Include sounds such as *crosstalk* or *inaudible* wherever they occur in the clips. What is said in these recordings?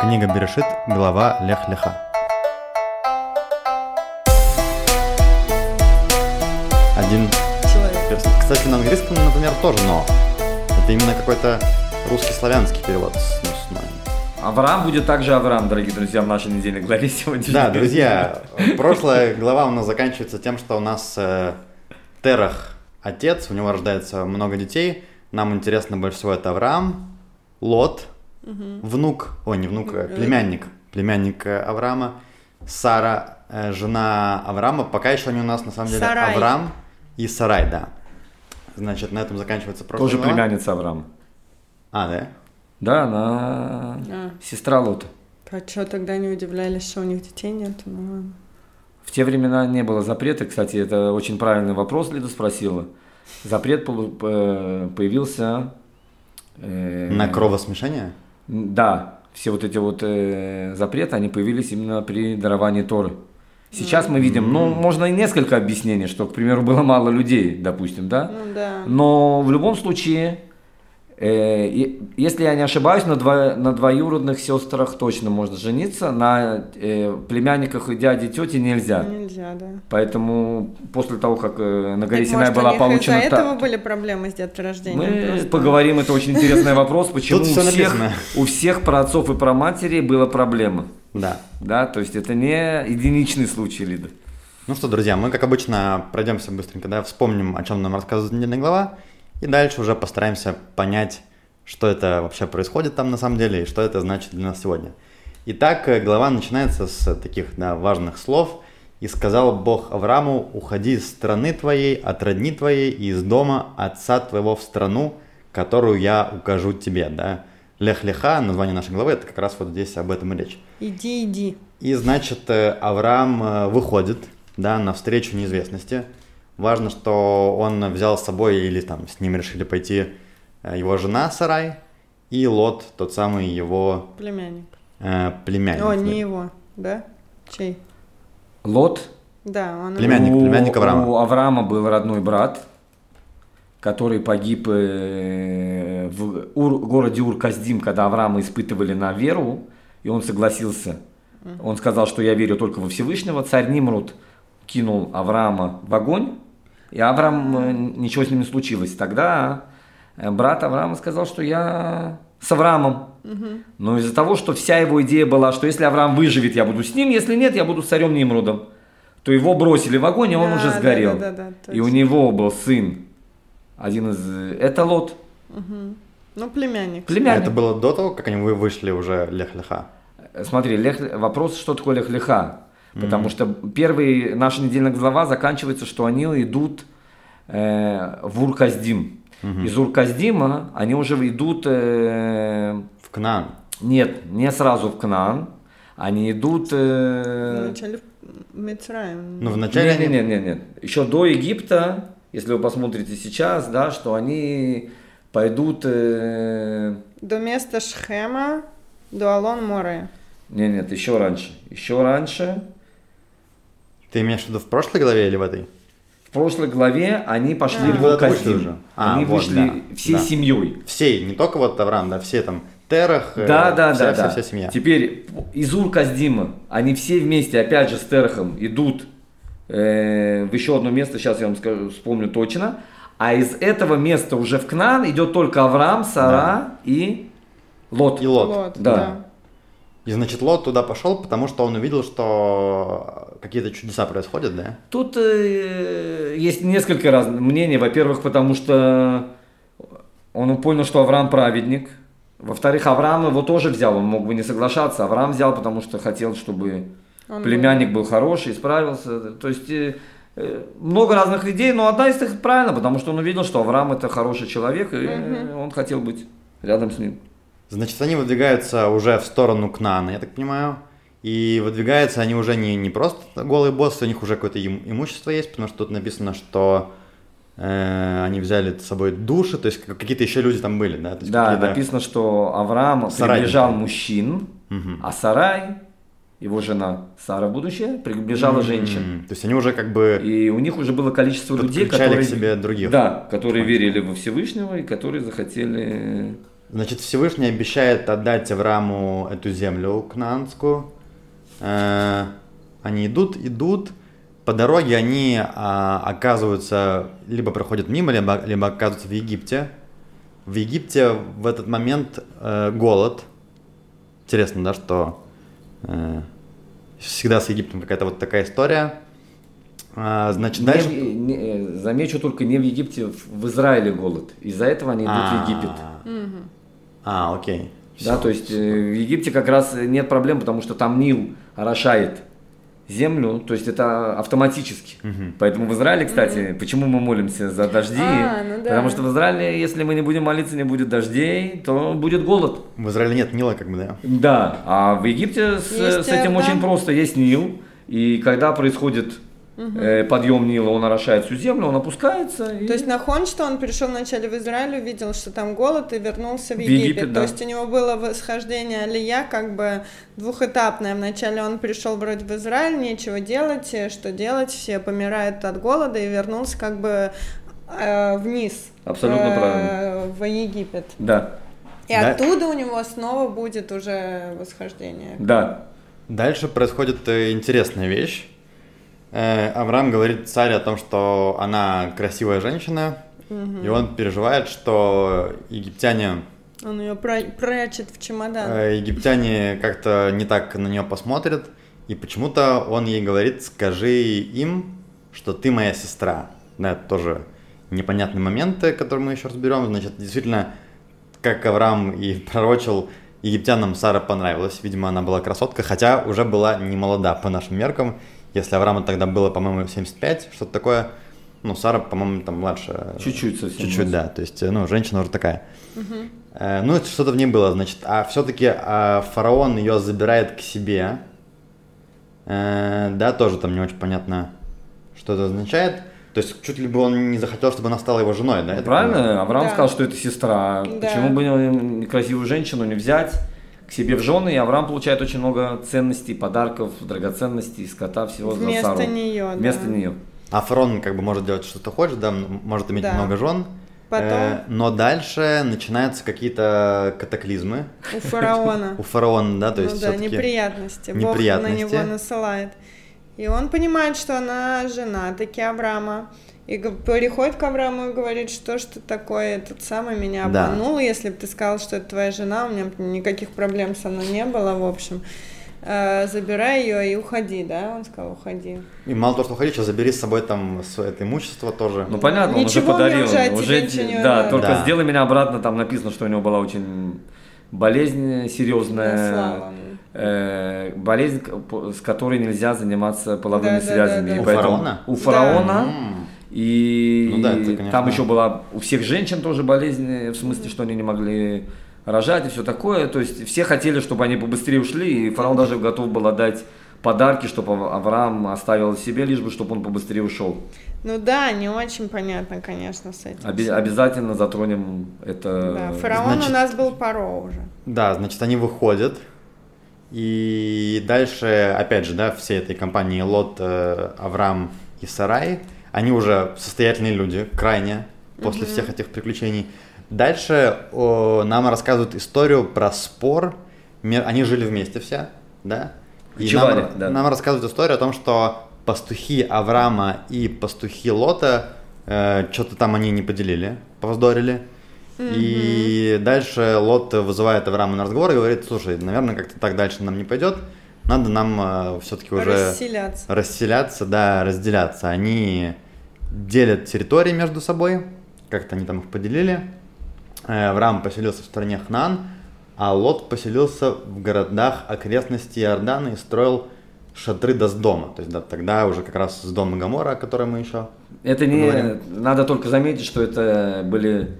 Книга Берешит, глава Лех-Леха. Один человек. Кстати, на английском, например, тоже но. Это именно какой-то русский славянский перевод с, ну, с «но». Авраам будет также Авраам, дорогие друзья, в нашей недельной главе сегодня. Да, друзья, прошлая глава у нас заканчивается тем, что у нас э, Терах отец, у него рождается много детей. Нам интересно больше всего это Авраам, Лот, внук, ой, не внук, а племянник, племянник э, Авраама, Сара, э, жена Авраама. Пока еще они у нас на самом деле Сарай. Авраам и Сарай, да. Значит, на этом заканчивается прошлая Тоже глава. племянница Авраама. А, да? Да, она А. сестра Лота. А что тогда не удивлялись, что у них детей нет? Ну, ладно. В те времена не было запрета, кстати, это очень правильный вопрос Лида спросила. Запрет появился... э, На кровосмешение? Да, все вот эти вот э, запреты, они появились именно при даровании Торы. Сейчас мы видим, ну, можно и несколько объяснений, что, к примеру, было мало людей, допустим, да? Ну да. Но в любом случае, если я не ошибаюсь, на, дво- на двоюродных сестрах точно можно жениться, на э, племянниках и дяде и тете нельзя. Нельзя, да. Поэтому после того, как э, на горе Так, Синай может, была у них получена... из-за та- этого были проблемы с деторождением? Мы просто? поговорим, это очень интересный вопрос, почему у всех, у всех праотцов и праматерей была проблема. Да. Да, то есть это не единичный случай, Лида. Ну что, друзья, мы, как обычно, пройдемся быстренько, да, вспомним, о чем нам рассказывает недельная глава, и дальше уже постараемся понять, что это вообще происходит там на самом деле, и что это значит для нас сегодня. Итак, э, глава начинается с таких да, важных слов. «И сказал Бог Аврааму, уходи из страны твоей, от родни твоей и из дома отца твоего в страну, которую я укажу тебе». Да? Лех-леха, название нашей главы, это как раз вот здесь об этом и речь. Иди, иди. И значит, э, Авраам э, выходит, да, навстречу неизвестности. Важно, что он взял с собой или там с ним решили пойти э, его жена Сарай и Лот, тот самый его Племянник. э, племянник. О, не его, да? Чей? Лот. Да, он... Племянник. у, племянник Авраама. У Авраама был родной брат, который погиб э, в Ур- городе Ур-Каздим, когда Авраама испытывали на веру, и он согласился. Он сказал, что я верю только во Всевышнего. Царь Нимрут кинул Авраама в огонь, и Авраам, э, ничего с ним не случилось. Тогда э, брат Авраама сказал, что я с Авраамом. Но из-за того, что вся его идея была, что если Авраам выживет, я буду с ним, если нет, я буду с царем Нимрудом, то его бросили в огонь, и он Да, уже да, сгорел. да, да, да, и у него был сын, один из... Это Лот, Ну, племянник. А племянник. это было до того, как они вы- вышли уже Лех-леха? Смотри, лех- вопрос, что такое лех-леха. Потому что первый, наша недельная глава заканчивается, что они идут э, в Ур-Каздим. Из Ур-Каздима они уже идут... э, В Кнаан. нет, не сразу в Кнаан. Они идут... э, Вначале в Мицраим. Ну, вначале Нет, нет, нет, нет. Еще до Египта, если вы посмотрите сейчас, да, что они пойдут... э, До места Шхема, до Алон Море. Нет, нет, еще раньше. Еще раньше. Ты имеешь в виду в прошлой главе или в этой? В прошлой главе они пошли А. в Каздим. уже. А, они вот, вышли да, всей да. семьей. Всей, не только вот Авраам, да, все там Терах, э, Да, да, вся, да, вся, да. вся семья. Теперь из Ур Каздима они все вместе, опять же, с Терахом идут э, в еще одно место, сейчас я вам скажу, вспомню точно. А из этого места уже в Кнан идет только Авраам, Сара и Лот. И Лот. Вот, Да. да. И значит, Лот туда пошел, потому что он увидел, что какие-то чудеса происходят, да? Тут э, есть несколько разных мнений. Во-первых, потому что он понял, что Авраам праведник. Во-вторых, Авраам его тоже взял, он мог бы не соглашаться. Авраам взял, потому что хотел, чтобы Он племянник был хороший, справился. То есть э, э, много разных идей, но одна из них правильно, потому что он увидел, что Авраам это хороший человек, и э, он хотел быть рядом с ним. Значит, они выдвигаются уже в сторону Кнана, я так понимаю. И выдвигаются они уже не, не просто голые боссы, у них уже какое-то им- имущество есть, потому что тут написано, что э, они взяли с собой души, то есть как- какие-то еще люди там были, да? То есть Да, написано, что Авраам Сарай. приближал мужчин, Мгм. а Сарай, его жена Сара будущая, приближала женщин. М, То есть они уже как бы И у них уже было количество людей, которые, к себе других. да, которые верили во Всевышнего и которые захотели Значит, Всевышний обещает отдать Аврааму эту землю кнаанскую. Э, Они идут, идут. По дороге они а, оказываются, либо проходят мимо, либо, либо оказываются в Египте. В Египте в этот момент э, голод. Интересно, да, что э, всегда с Египтом какая-то вот такая история. А, значит, Не дальше... в- не- э, замечу только не в Египте, в в Израиле голод. Из-за этого они идут в Египет. А, окей. Да, то есть э, в Египте как раз нет проблем, потому что там Нил орошает землю, то есть это автоматически. Поэтому в Израиле, кстати, почему мы молимся за дожди? А, ну да. Потому что в Израиле, если мы не будем молиться, не будет дождей, то будет голод. В Израиле нет Нила, как бы, да? Да, а в Египте с, Есть с этим Иордан. очень просто. Есть Нил, и когда происходит э, подъем Нила, он орошает всю землю, он опускается. и- То есть нахон, что он пришел вначале в Израиль, увидел, что там голод, и вернулся в В Египет. Египет, да. То есть у него было восхождение Алия как бы двухэтапное. Вначале он пришел вроде в Израиль, нечего делать, э, что делать, все помирают от голода, и вернулся как бы э, вниз. Абсолютно э, правильно. В Египет. Да, И Да. оттуда у него снова будет уже восхождение. да. Дальше происходит э, интересная вещь. Э, Авраам говорит царю о том, что она красивая женщина, и он переживает, что египтяне, Он ее прячет в чемодан. э, египтяне как-то не так на нее посмотрят, и почему-то он ей говорит, скажи им, что ты моя сестра. Да, это тоже непонятные моменты, которые мы еще разберем. Значит, действительно, как Авраам и *laughs* пророчил, египтянам Сара понравилась. Видимо, она была красотка, хотя уже была не молода по нашим меркам. Если Аврааму тогда было, по-моему, 75, что-то такое, ну, Сара, по-моему, там младше. Чуть-чуть совсем. Чуть-чуть, да. То есть, э, ну, женщина уже такая. Э, ну, это что-то в ней было, значит. А все-таки фараон ее забирает к себе. Э, да, тоже там не очень понятно, что это означает. То есть, чуть ли бы он не захотел, чтобы она стала его женой, да? понимаю? Правильно? Авраам Да. сказал, что это сестра. Да. Почему бы не- красивую женщину не взять к себе в жены? И Авраам получает очень много ценностей, подарков, драгоценностей, скота, всего за Вместо Сару. нее, да. Вместо нее. А фараон как бы может делать что-то хочет, да, может иметь Да. много жен. Потом- Э, но дальше начинаются какие-то катаклизмы У фараона. *laughs* у фараона, да, то есть ну да, неприятности. неприятности. Бог на него насылает. И он понимает, что она жена таки Авраама. И приходит к Аврааму и говорит, что ж ты такое, этот самый меня Да. обманул. Если бы ты сказал, что это твоя жена, у меня никаких проблем со мной не было, в общем. Э, забирай ее и уходи, да? Он сказал, уходи. И мало того, что уходи, сейчас забери с собой там свое это имущество тоже. Ну понятно, он Ничего уже мне подарил. уже тебя ничего не да, надо. только Да. сделай меня обратно. Там написано, что у него была очень болезнь Да, серьезная. э, болезнь, с которой нельзя заниматься половыми Да, да, связями. да, да. И У поэтому- фараона? У фараона. М. И Ну да, это, конечно, там еще была у всех женщин тоже болезнь, в смысле, что они не могли рожать и все такое. То есть все хотели, чтобы они побыстрее ушли, и фараон даже готов был отдать подарки, чтобы Ав- Авраам оставил себе, лишь бы, чтобы он побыстрее ушел. Ну да, не очень понятно, конечно, с этим. Обе- обязательно затронем это. Да, фараон Значит- у нас был Паро уже. Да, значит, они выходят. И дальше, опять же, да, всей этой компании Лот, э, Авраам и Сарай, они уже состоятельные люди, крайне, после всех этих приключений. Дальше о, нам рассказывают историю про спор. Они жили вместе все, да? И нам, да. нам рассказывают историю о том, что пастухи Авраама и пастухи Лота, что-то там они не поделили, повздорили. И дальше Лот вызывает Авраама на разговор и говорит, слушай, наверное, как-то так дальше нам не пойдет, надо нам все-таки уже Расселяться. расселяться, да, разделяться. Они делят территории между собой, как-то они там их поделили. Э, Авраам поселился в стране Хнан, а Лот поселился в городах окрестностей Иордана и строил шатры до дома. То есть, да, тогда уже как раз с дома Гамора, о котором мы еще... Это не. Поговорим. Надо только заметить, что это были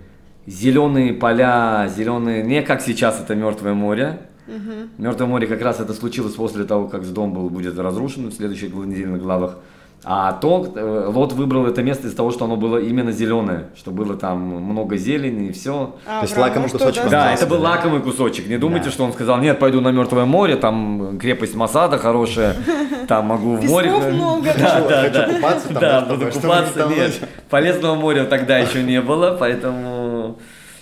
зеленые поля, зеленые. Не как сейчас это Мертвое море. Мертвое море как раз это случилось после того, как дом был будет разрушен в следующих недельных главах. А то э, Лот выбрал это место из-за того, что оно было именно зеленое, что было там много зелени и все. А То есть лакомый что кусочек? Да, это был лакомый кусочек. Не думайте, Да. что он сказал, нет, пойду на Мертвое море, там крепость Масада хорошая, там могу в море. Песков много, Да, да, да. купаться там, Да, буду купаться. не Нет, полезного моря тогда еще не было, поэтому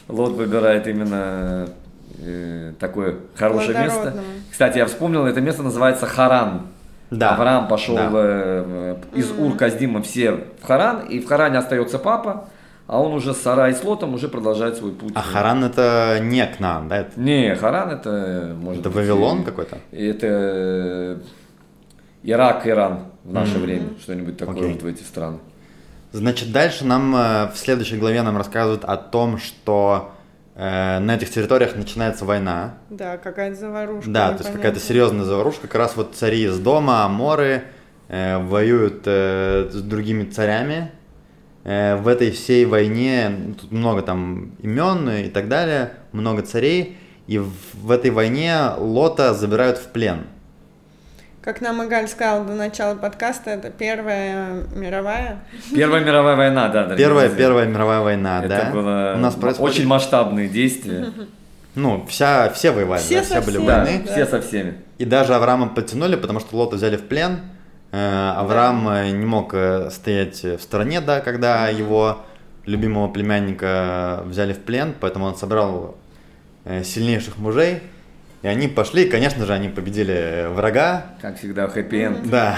Лот выбирает именно э, такое хорошее место. Кстати, я вспомнил, это место называется Харан. Да. Авраам пошел Да. э, из Ур Каздима все в Харан, и в Харане остается папа, а он уже с Сарой и с Лотом уже продолжает свой путь. А Харан это не к нам, да? Это, Не, Харан это может это быть, Вавилон какой-то? Это э, Ирак, Иран в наше время, что-нибудь такое Окей. вот в эти страны. Значит, дальше нам э, в следующей главе нам рассказывают о том, что на этих территориях начинается война. Да, какая-то заварушка. Да, то есть какая-то серьезная заварушка. Как раз вот цари из дома, аморы, э, воюют э, с другими царями. Э, в этой всей войне ну, тут много там имен и так далее, много царей. И в, в этой войне Лота забирают в плен. Как нам Игаль сказал до начала подкаста, это Первая мировая. Первая мировая война, да, дорогие Первая, друзья. первая мировая война, Это да? было У нас происходит... очень масштабные действия. Ну, вся, все воевали, Все да, все были всеми. Да, войны. Да. все со всеми. И даже Авраама подтянули, потому что Лота взяли в плен. Э, Авраам э, не мог э, стоять в стороне, да, когда его любимого племянника взяли в плен, поэтому он собрал сильнейших мужей. И они пошли, и, конечно же, они победили э, врага. Как всегда, хэппи-энд. Да,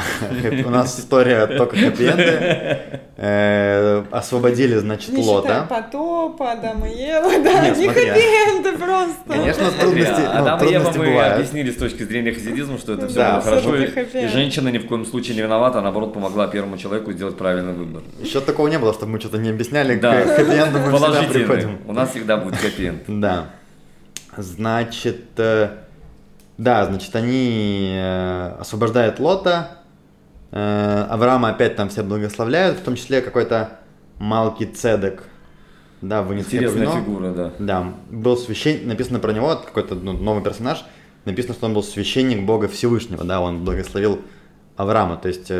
у нас история только хэппи Э, Освободили, значит, Не Лота. потопа, Адама и Ева, да, не а- хэппи просто. Конечно, трудности, а ну, Адам и Ева трудности мы бывают. объяснили с точки зрения хасидизма, что это все Да, было хорошо, и, женщина ни в коем случае не виновата, а наоборот помогла первому человеку сделать правильный выбор. Еще такого не было, чтобы мы что-то не объясняли. Да, К хэппи-энду мы всегда приходим. У нас всегда будет хэппи-энд. Да. Значит, э, да, значит, они э, освобождают Лота. Э, Авраама опять там все благословляют, в том числе какой-то Малки Цедек. Да, в Интересная фигура, да. Да, был священник, написано про него, какой-то ну, новый персонаж, написано, что он был священник Бога Всевышнего, да, он благословил Авраама, то есть,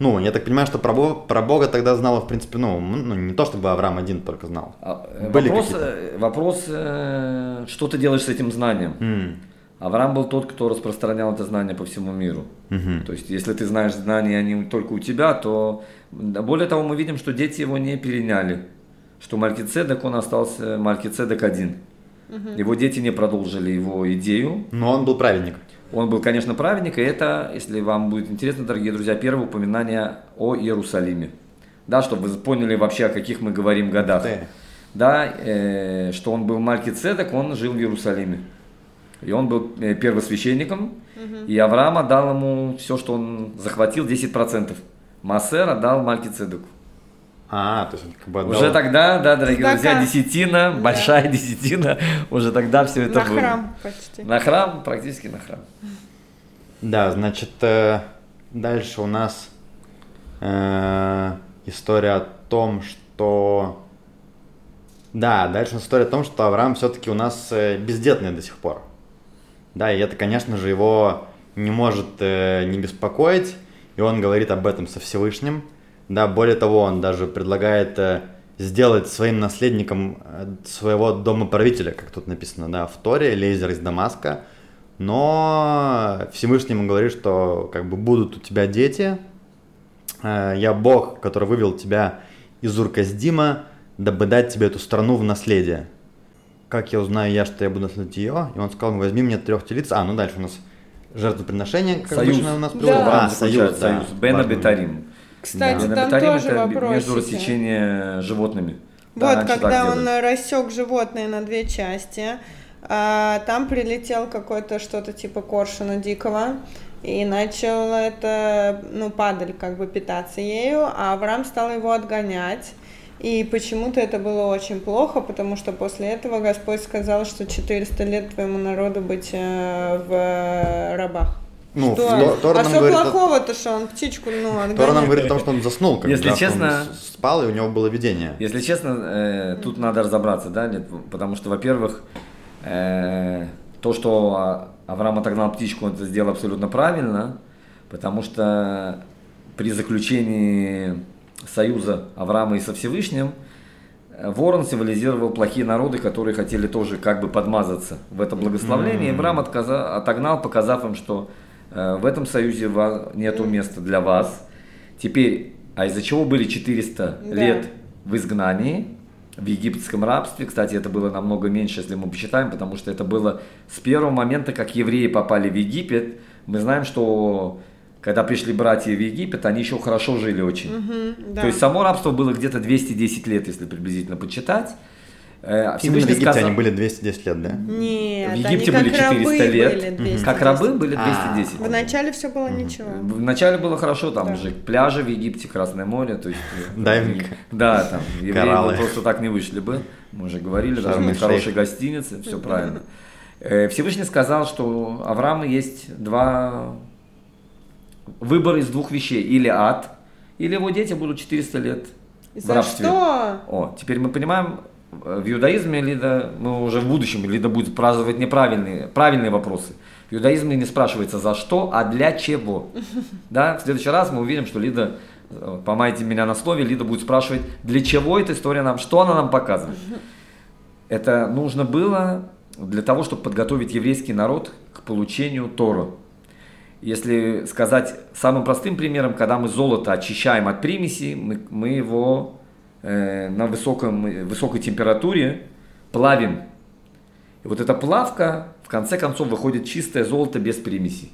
ну, я так понимаю, что про Бога, про Бога тогда знало, в принципе, ну, ну, не то, чтобы Авраам один только знал. А, э, Были вопрос, какие-то? э, вопрос э, что ты делаешь с этим знанием? М, Авраам был тот, кто распространял это знание по всему миру. мгм. То есть, если ты знаешь знания, они только у тебя, то более того, мы видим, что дети его не переняли. Что Малькицедек, он остался Малькицедек один. Его дети не продолжили его идею. Но он был праведник. Он был, конечно, праведник, и это, если вам будет интересно, дорогие друзья, первое упоминание о Иерусалиме. Да, чтобы вы поняли вообще, о каких мы говорим годах. Ты. Да, э, что он был Малькицедек, он жил в Иерусалиме. И он был э, первосвященником, и Авраам отдал ему все, что он захватил, 10%. Массер отдал Малькицедеку. А, то есть он как бы отдал- Уже тогда, да, дорогие Тогда друзья, десятина, большая десятина, *laughs* уже тогда все это На было. храм почти. На храм, практически на храм. Да, значит, э, дальше у нас э, история о том, что... Да, дальше у нас история о том, что Авраам все-таки у нас э, бездетный до сих пор. Да, и это, конечно же, его не может э, не беспокоить, и он говорит об этом со Всевышним. Да, более того, он даже предлагает э, сделать своим наследником э, своего домоправителя, как тут написано, да, в Торе, Лейзер из Дамаска. Но Всевышний ему говорит, что как бы будут у тебя дети, Э, я Бог, который вывел тебя из Урказдима, дабы дать тебе эту страну в наследие. Как я узнаю я, что я буду наследовать ее? И он сказал, возьми мне трех телиц. А, ну дальше у нас жертвоприношение, как Союз. обычно у нас Да. приводят. Авраам А, союз, да. Бена Важно. Бетарим. Кстати, Бена там тоже это вопросики. между рассечение животными. Да, Вот, так когда он делали. рассек животное на две части, а, там прилетел какой-то что-то типа коршуна дикого, и начал это, ну, падаль как бы питаться ею, а Авраам стал его отгонять. И почему-то это было очень плохо, потому что после этого Господь сказал, что 400 лет твоему народу быть э, в рабах. Ну, что? Тор- Тора а нам что говорит плохого-то, что он птичку, ну, отгоняет? Тора нам говорит о том, что он заснул, когда Если он честно- с- спал, и у него было видение. Если честно, э, тут надо разобраться, да, нет, потому что, во-первых, э, то, что А- Авраам отогнал птичку, он это сделал абсолютно правильно, потому что при заключении союза Авраама и со Всевышним э, Ворон символизировал плохие народы, которые хотели тоже как бы подмазаться в это благословление. И Авраам отказа- отогнал, показав им, что в этом союзе нету места для вас. Теперь, а из-за чего были 400 Да. лет в изгнании? в египетском рабстве. Кстати, это было намного меньше, если мы посчитаем, потому что это было с первого момента, как евреи попали в Египет. Мы знаем, что когда пришли братья в Египет, они еще хорошо жили очень. Мгм, да. То есть само рабство было где-то 210 лет, если приблизительно подсчитать. Э, Именно в Египте сказал- они были 210 лет, да? Нет, в они Египте как были 400 рабы лет. были 210. Как рабы были А. 210. Вначале все было ничего. Вначале было хорошо, там Да. же пляжи в Египте, Красное море, то есть... э, Дайвинг. Да, там евреи просто так не вышли бы. Мы уже говорили, Шарм-эль-Шейх. быть хорошие гостиницы, все правильно. Э, Всевышний сказал, что у Авраама есть два выбора из двух вещей. Или ад, или его дети будут 400 лет в За рабстве. что? О, теперь мы понимаем, в иудаизме Лида, мы уже в будущем Лида будет спрашивать неправильные, правильные вопросы. В иудаизме не спрашивается за что, а для чего. *laughs* Да, в следующий раз мы увидим, что Лида, э, поймайте меня на слове, Лида будет спрашивать, для чего эта история нам, что она нам показывает. Это нужно было для того, чтобы подготовить еврейский народ к получению Тора. Если сказать самым простым примером, когда мы золото очищаем от примесей, мы, мы его на высоком, высокой температуре плавим. И вот эта плавка, в конце концов, выходит чистое золото без примесей.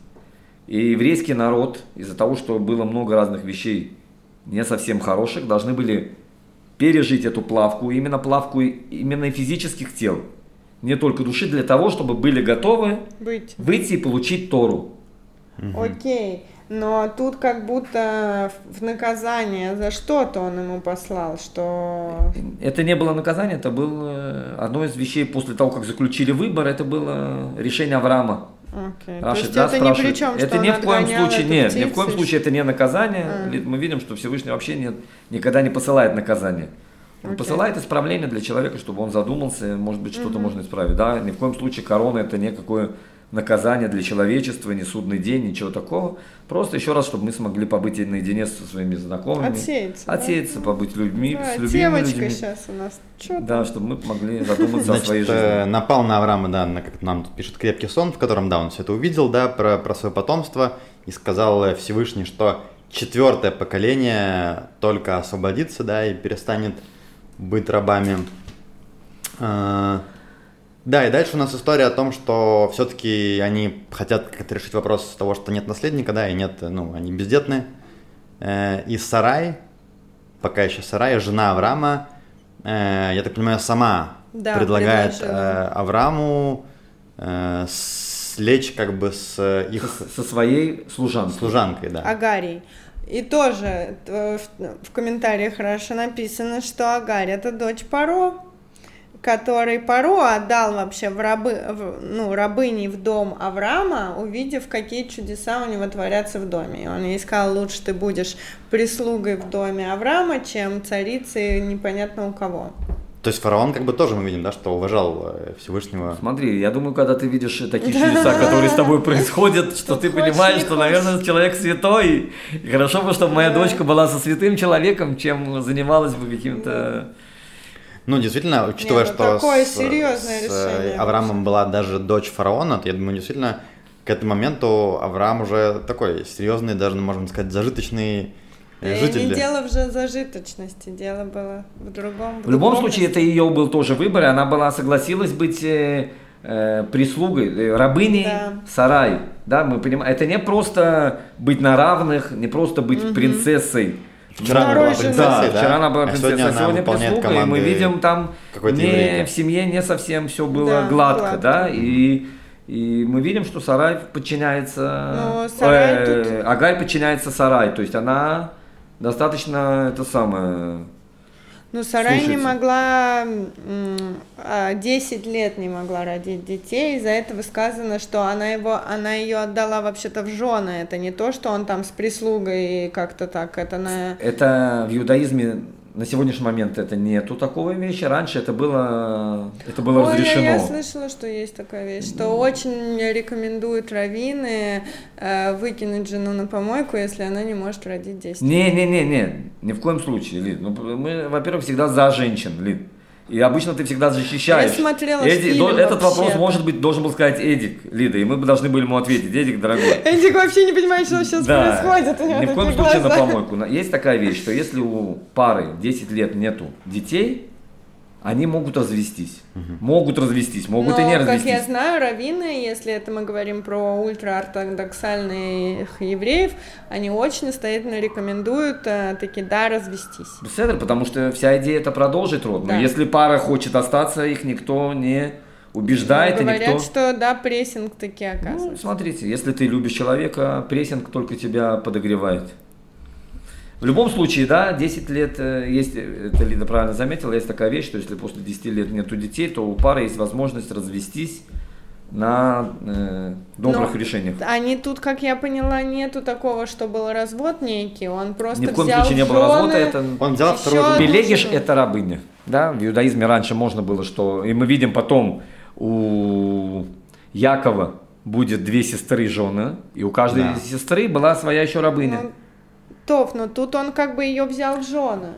И еврейский народ, из-за того, что было много разных вещей не совсем хороших, должны были пережить эту плавку, именно плавку именно и физических тел, не только души, для того, чтобы были готовы Быть. выйти и получить Тору. Окей. Но тут как будто в наказание за что-то он ему послал, что... Это не было наказание, это было одно из вещей после того, как заключили выбор, это было решение Авраама. То Раши, есть да, это ни спрашивает. при чем, это ни в коем случае, нет, ни в коем случае это не наказание. Ли- Мы видим, что Всевышний вообще нет, никогда не посылает наказание. Он Окей. посылает исправление для человека, чтобы он задумался, может быть, что-то можно исправить. Да, ни в коем случае корона это не какое наказание для человечества, не судный день, ничего такого. Просто еще раз, чтобы мы смогли побыть наедине со своими знакомыми. Отсеяться, да? Отсеяться, побыть людьми, Да, с любимыми девочка людьми. сейчас у нас. Что Да, чтобы мы могли задуматься о своей Значит, э, жизни. напал на Авраама, да, на, как нам тут пишет крепкий сон, в котором, да, он все это увидел, да, про, про свое потомство, и сказал э, Всевышний, что четвертое поколение только освободится, да, и перестанет быть рабами. Да, и дальше у нас история о том, что все-таки они хотят как-то решить вопрос того, что нет наследника, да, и нет, ну, они бездетны. Э, И Сарай, пока еще Сарай, жена Авраама, э, я так понимаю, сама Да, предлагает э, Аврааму слечь как бы с их Со своей служанкой. служанкой, да. Агарий. И тоже в, в комментариях хорошо написано, что Агарь это дочь Паро, который Паро отдал вообще в рабы, в- ну, рабыней в дом Авраама, увидев, какие чудеса у него творятся в доме. И он ей сказал, лучше ты будешь прислугой в доме Авраама, чем царицей непонятно у кого. То есть фараон как бы тоже мы видим, да, что уважал э, Всевышнего. Смотри, я думаю, когда ты видишь такие чудеса, которые с тобой происходят, что ты понимаешь, что, наверное, человек святой. И хорошо бы, чтобы моя дочка была со святым человеком, чем занималась бы каким-то... Ну, действительно, учитывая, ну что такое с, серьезное с, решение э, Авраамом была даже дочь фараона, то я думаю, действительно, к этому моменту Авраам уже такой серьезный, даже, можно сказать, зажиточный э, житель. не дело в зажиточности, дело было в другом. В любом духовности. случае, это ее был тоже выбор, и она была согласилась быть э, э, прислугой, э, рабыней Да. сарай. Да, мы понимаем, это не просто быть на равных, не просто быть принцессой. Вчера она была принцессой, Да, да? вчера она была а принцессой, сегодня а она сегодня прислуга, и мы видим там не, еврейки. в семье не совсем все было Да, гладко, гладко. да, и, и мы видим, что Сарай подчиняется, Ну, Сарай э, Агарь подчиняется Сарай, то есть она достаточно это самое, Ну, Сарай не могла, м, а, 10 лет не могла родить детей, из-за этого сказано, что она его, она ее отдала вообще-то в жены, это не то, что он там с прислугой как-то так, это на... это в иудаизме на сегодняшний момент это нету такой вещи, раньше это было, это было Ой, разрешено. я слышала, что есть такая вещь, что очень рекомендуют раввины э, выкинуть жену на помойку, если она не может родить 10 Не, не, не, не, ни в коем случае, Лид. Ну, мы, во-первых, всегда за женщин, Лид. И обычно ты всегда защищаешь. Я смотрела Эди- фильм до- Этот вопрос, может быть, должен был сказать Эдик, Лида, и мы бы должны были ему ответить. Эдик, дорогой. Эдик вообще не понимает, что сейчас Да, происходит, ни в коем случае на помойку. Есть такая вещь, что если у пары 10 лет нету детей, они могут развестись. Могут развестись, могут Но, и не как я развестись. знаю, раввины, если это мы говорим про ультраортодоксальных евреев, они очень настоятельно рекомендуют э, таки да развестись. Беседер, потому что вся идея это продолжить род. Но Да. если пара хочет остаться, их никто не убеждает, и Говорят, никто... что да, прессинг таки Ну, оказывается. смотрите, если ты любишь человека, прессинг только тебя подогревает. В любом случае, да, 10 лет, э, есть, э, это Лида правильно заметила, есть такая вещь, что если после 10 лет нету детей, то у пары есть возможность развестись на э, добрых Но решениях. Они тут, как я поняла, нету такого, что был развод некий, он просто Ни в коем взял случае не было развода, это Он взял. Пелегиш жену. это рабыня. Да? В иудаизме раньше можно было, что... И мы видим потом у Якова будет две сестры жены, и у каждой Да. сестры была своя еще рабыня. Ну, Тов, но тут он как бы ее взял в жены.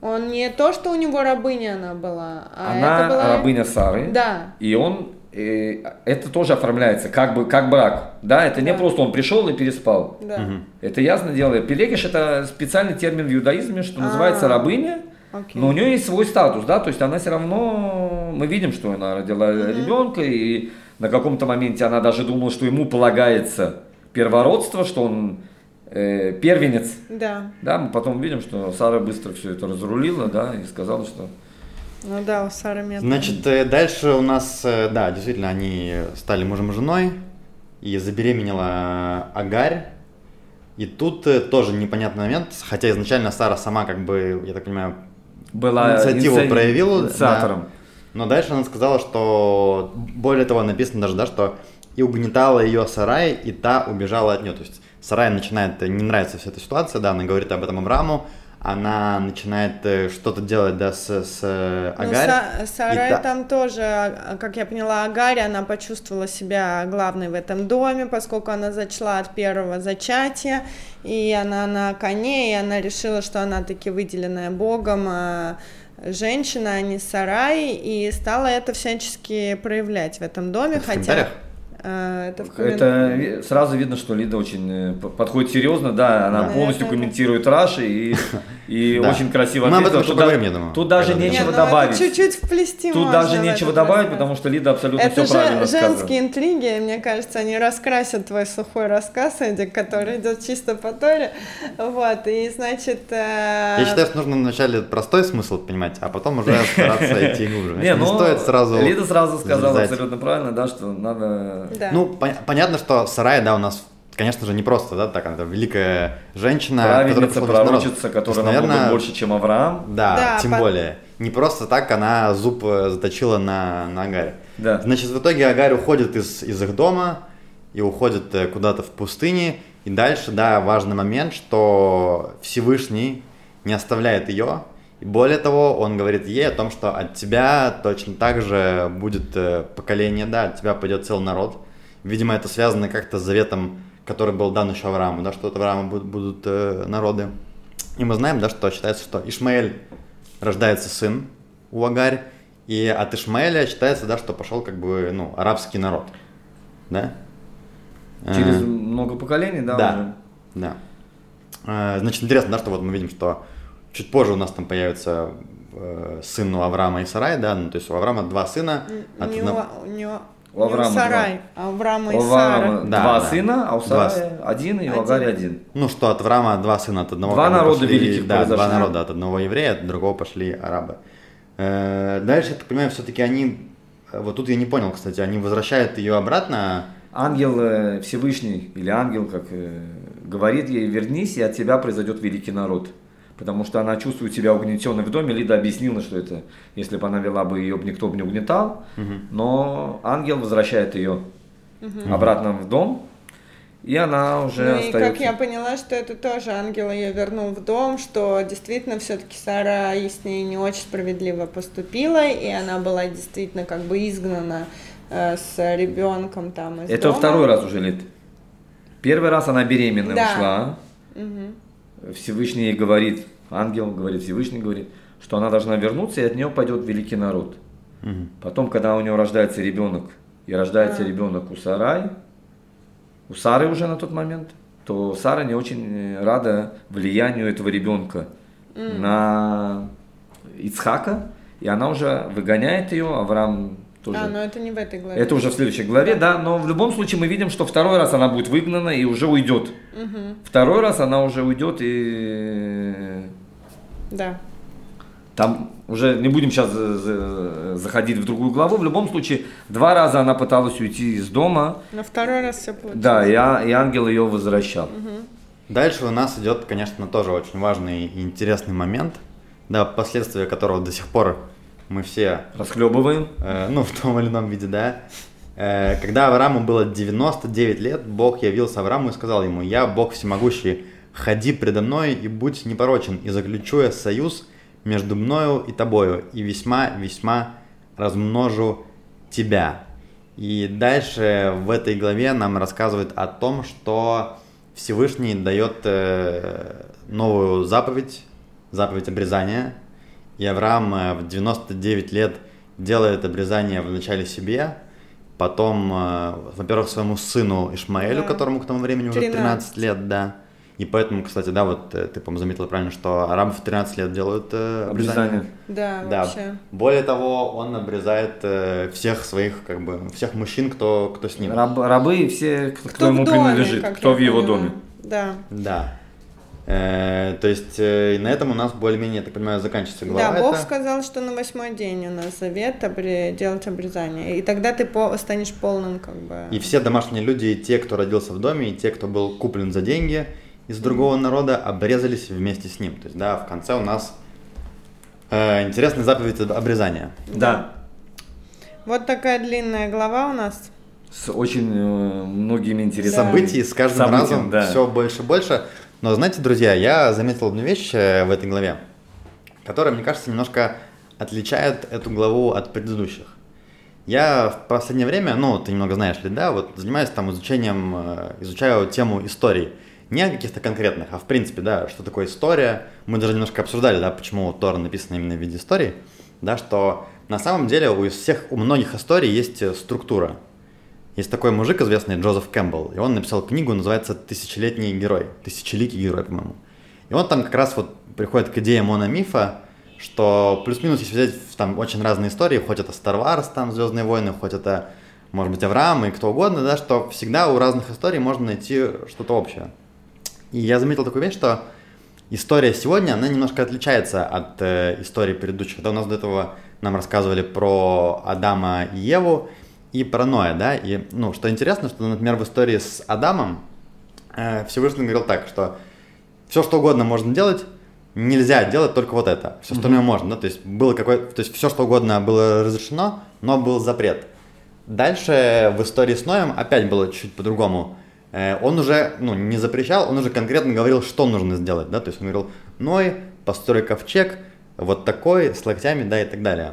Он не то, что у него рабыня она была, а Она это была... рабыня Сары. Да. И он, э, это тоже оформляется как бы как брак. Да, это не Да. просто он пришел и переспал. Да. Это ясно дело. Пелегиш это специальный термин в иудаизме, что называется А. рабыня. Окей. Но у нее есть свой статус, да, то есть она все равно, мы видим, что она родила ребенка, и на каком-то моменте она даже думала, что ему полагается первородство, что он э, первенец, Да. да, мы потом видим, что Сара быстро все это разрулила, да, и сказала, что Ну да, у Сары Мет. Значит, э, дальше у нас, э, да, действительно, они стали мужем и женой, и забеременела Агарь. И тут э, тоже непонятный момент, хотя изначально Сара сама, как бы, я так понимаю, была Инициативу иници- проявила, инициатором. Но дальше она сказала, что более того написано даже, да, что и угнетала ее Сарай, и та убежала от нее. То есть Сарай начинает, э, не нравится вся эта ситуация, да, она говорит об этом Аврааму, она начинает э, что-то делать, да, с, с э, Ну, Агарь. Са- Сарай И та- там тоже, а, как я поняла, Агарь, она почувствовала себя главной в этом доме, поскольку она зачла от первого зачатия, и она на коне, и она решила, что она таки выделенная Богом а, женщина, а не Сарай, и стала это всячески проявлять в этом доме, Это в хотя... комментариях? А, это в коммен- Это сразу видно, что Лида очень э, подходит серьезно, да, она Да. полностью да. комментирует Раши и, *laughs* и Да. очень красиво Мы об этом ответила. Тут, поговорим, я думаю, тут даже когда Не, нечего ну это добавить. чуть-чуть вплести Тут можно даже нечего добавить, потому что Лида абсолютно Это все правильно же сказала. женские интриги, мне кажется, они раскрасят твой сухой рассказ, Эдик, который идет чисто по Торе. Вот, и значит... э, Я считаю, что нужно вначале простой смысл понимать, а потом уже стараться идти глубже. *laughs* Не, ну, стоит сразу Лида сразу сказала абсолютно правильно, да, что надо... да. Ну, пон- понятно, что Сарай, да, у нас, конечно же, не просто, да, так, она великая женщина, которая Праведница, пророчица, То есть, которая намного наверное, больше, чем Авраам. Да, Да, тем по- более. Не просто так она зуб э, заточила на, на Агарь. Да. Значит, в итоге Агарь уходит из, из их дома и уходит э, куда-то в пустыне. И дальше, да, важный момент, что Всевышний не оставляет ее. И более того, он говорит ей о том, что от тебя точно так же будет э, поколение, да, от тебя пойдет целый народ. Видимо, это связано как-то с заветом, который был дан еще Аврааму, да, что от Авраама будут, будут э, народы. И мы знаем, да, что считается, что Ишмаэль рождается сын у Агарь, и от Ишмаэля считается, да, что пошел как бы, ну, арабский народ, да? Через Э, много поколений, да, да, уже. да. Значит, интересно, да, что вот мы видим, что чуть позже у нас там появится э, сын у Авраама и Сарай, да, ну, то есть у Авраама два сына. от не одного- у, не у- У не у Авраама Сарай, а у Авраама и У Авраама Сара. Да, два да. сына, а у Два Сарая один, и у Один. Агари один. Ну, что от Авраама два сына от одного. Два народа пошли- великих Да, два произошли. народа от одного еврея, от другого пошли арабы. Э, Дальше, я так понимаю, все-таки они, э, вот тут я не понял, кстати, они возвращают ее обратно, Ангел э, Всевышний, или ангел, как говорит ей, вернись, и от тебя произойдет великий народ. Потому что она чувствует себя угнетенной в доме. Лида объяснила, что это, если бы она вела бы ее, никто бы не угнетал. Но ангел возвращает ее обратно в дом, и она уже Ну и остается. как я поняла, что это тоже ангел ее вернул в дом, что действительно все-таки Сара и с ней не очень справедливо поступила, и она была действительно как бы изгнана э, с ребенком там из Это дома. второй раз уже лет. Первый раз она беременная Да. ушла. Мгм. Всевышний ей говорит, ангел говорит, Всевышний говорит, что она должна вернуться, и от нее пойдет великий народ. Мгм. Потом, когда у нее рождается ребенок, и рождается ребенок у Сарай, у Сары уже на тот момент, то Сара не очень рада влиянию этого ребенка на Ицхака, и она уже выгоняет ее, Авраам тоже. А, но это не в этой главе. Это уже в следующей главе, да, но в любом случае мы видим, что второй раз она будет выгнана и уже уйдет. Мгм. Второй раз она уже уйдет и Да. там уже не будем сейчас заходить в другую главу. В любом случае, два раза она пыталась уйти из дома, На второй раз все получилось. да, и, а- и ангел ее возвращал. Дальше у нас идет, конечно, тоже очень важный и интересный момент, да, последствия которого до сих пор мы все, Расхлебываем. э, ну, в том или ином виде, да. Э, когда Аврааму было 99 лет, Бог явился Аврааму и сказал ему, «Я, Бог всемогущий, ходи предо мной и будь непорочен, и заключу я союз между мною и тобою, и весьма-весьма размножу тебя». И дальше в этой главе нам рассказывают о том, что Всевышний дает э, новую заповедь, заповедь обрезания. И Авраам э, в 99 лет делает обрезание вначале себе, потом, э, во-первых, своему сыну Ишмаэлю, Да. которому к тому времени уже 13. 13 лет, да. И поэтому, кстати, да, вот э, ты, по-моему, заметила правильно, что арабы в 13 лет делают э, обрезание. Обрезание. Да, Да. вообще. Более того, он обрезает э, всех своих, как бы, всех мужчин, кто, кто с ним. Раб- рабы и все, кто, Кто ему доме, принадлежит, кто в его поняла. доме. Да. Да. Э, то есть э, на этом у нас более-менее, я так понимаю, заканчивается глава. Да, Бог эта. сказал, что на восьмой день у нас завет обре- делать обрезание. И тогда ты по- станешь полным, как бы. И все домашние люди, и те, кто родился в доме, и те, кто был куплен за деньги из другого народа, обрезались вместе с ним. То есть, да, в конце у нас э, интересная заповедь обрезания. Да. Вот такая длинная глава у нас. С очень э, многими интересными Событий с каждым событием, разом да. все больше и больше. Но знаете, друзья, я заметил одну вещь э, в этой главе, которая, мне кажется, немножко отличает эту главу от предыдущих. Я в последнее время, ну, ты немного знаешь ли, да, вот занимаюсь там изучением, э, изучаю тему историй. Не каких-то конкретных, а в принципе, да, что такое история. Мы даже немножко обсуждали, да, почему Тора написана именно в виде истории, да, что на самом деле у всех, у многих историй есть э, структура. Есть такой мужик известный, Джозеф Кэмпбелл, и он написал книгу, называется «Тысячелетний герой», «Тысячеликий герой», по-моему. И он там как раз вот приходит к идее мономифа, что плюс-минус, если взять там очень разные истории, хоть это Star Wars, там Звездные войны, хоть это, может быть, Авраам и кто угодно, да, что всегда у разных историй можно найти что-то общее. И я заметил такую вещь, что история сегодня, она немножко отличается от э, истории предыдущих. Да, у нас до этого нам рассказывали про Адама и Еву и про Ноя, да, и, ну, что интересно, что, например, в истории с Адамом э, Всевышний говорил так, что все, что угодно можно делать, нельзя делать только вот это. Все остальное можно, да, то есть было какое то есть все, что угодно было разрешено, но был запрет. Дальше в истории с Ноем опять было чуть по-другому. Э, Он уже, ну, не запрещал, он уже конкретно говорил, что нужно сделать, да, то есть он говорил, Ной, построй ковчег, вот такой, с локтями, да, и так далее.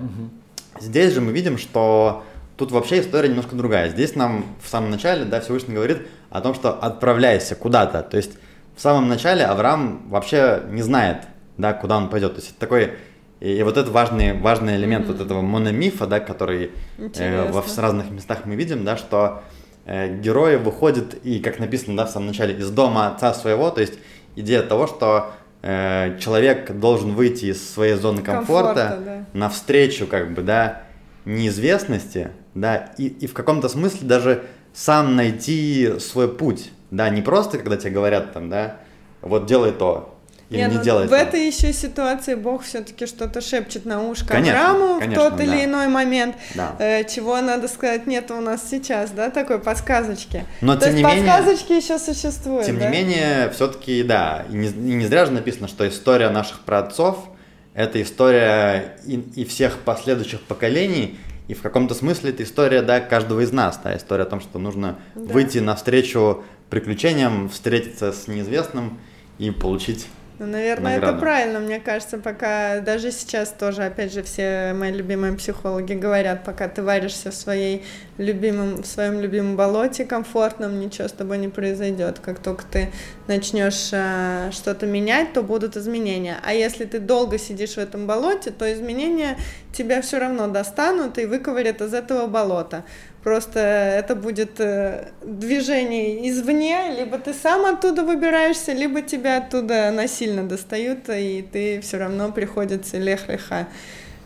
Здесь же мы видим, что тут вообще история немножко другая. Здесь нам в самом начале, да, Всевышний говорит о том, что отправляйся куда-то. То есть в самом начале Авраам вообще не знает, да, куда он пойдет. То есть это такой и, и вот это важный, важный элемент вот этого мономифа, да, который э, во Интересно. в разных местах мы видим, да, что э, герои выходят, и как написано да, в самом начале, из дома отца своего, то есть идея того, что э, человек должен выйти из своей зоны комфорта, Комфорта, да. навстречу, как бы, да, неизвестности, да, и, и в каком-то смысле даже сам найти свой путь, да, не просто, когда тебе говорят там, да, вот делай то, или Не, не, ну, делай в то. этой еще ситуации Бог все-таки что-то шепчет на ушко Конечно, Аврааму в тот да. или иной момент, Да. э, чего, надо сказать, нет у нас сейчас, да, такой подсказочки. Но То тем есть не менее- подсказочки еще существуют, Тем да? не менее, все-таки, да, и не, и не зря же написано, что история наших праотцов – это история и, и всех последующих поколений, и в каком-то смысле это история, да, каждого из нас, да, история о том, что нужно Да. выйти навстречу приключениям, встретиться с неизвестным и получить Ну, наверное, награду. это правильно, мне кажется, пока даже сейчас тоже, опять же, все мои любимые психологи говорят, пока ты варишься в своей любимом, в своем любимом болоте комфортном, ничего с тобой не произойдет. Как только ты начнешь э, что-то менять, то будут изменения. А если ты долго сидишь в этом болоте, то изменения тебя все равно достанут и выковырят из этого болота. Просто это будет э, движение извне, либо ты сам оттуда выбираешься, либо тебя оттуда насильно достают, и ты все равно приходится лех-леха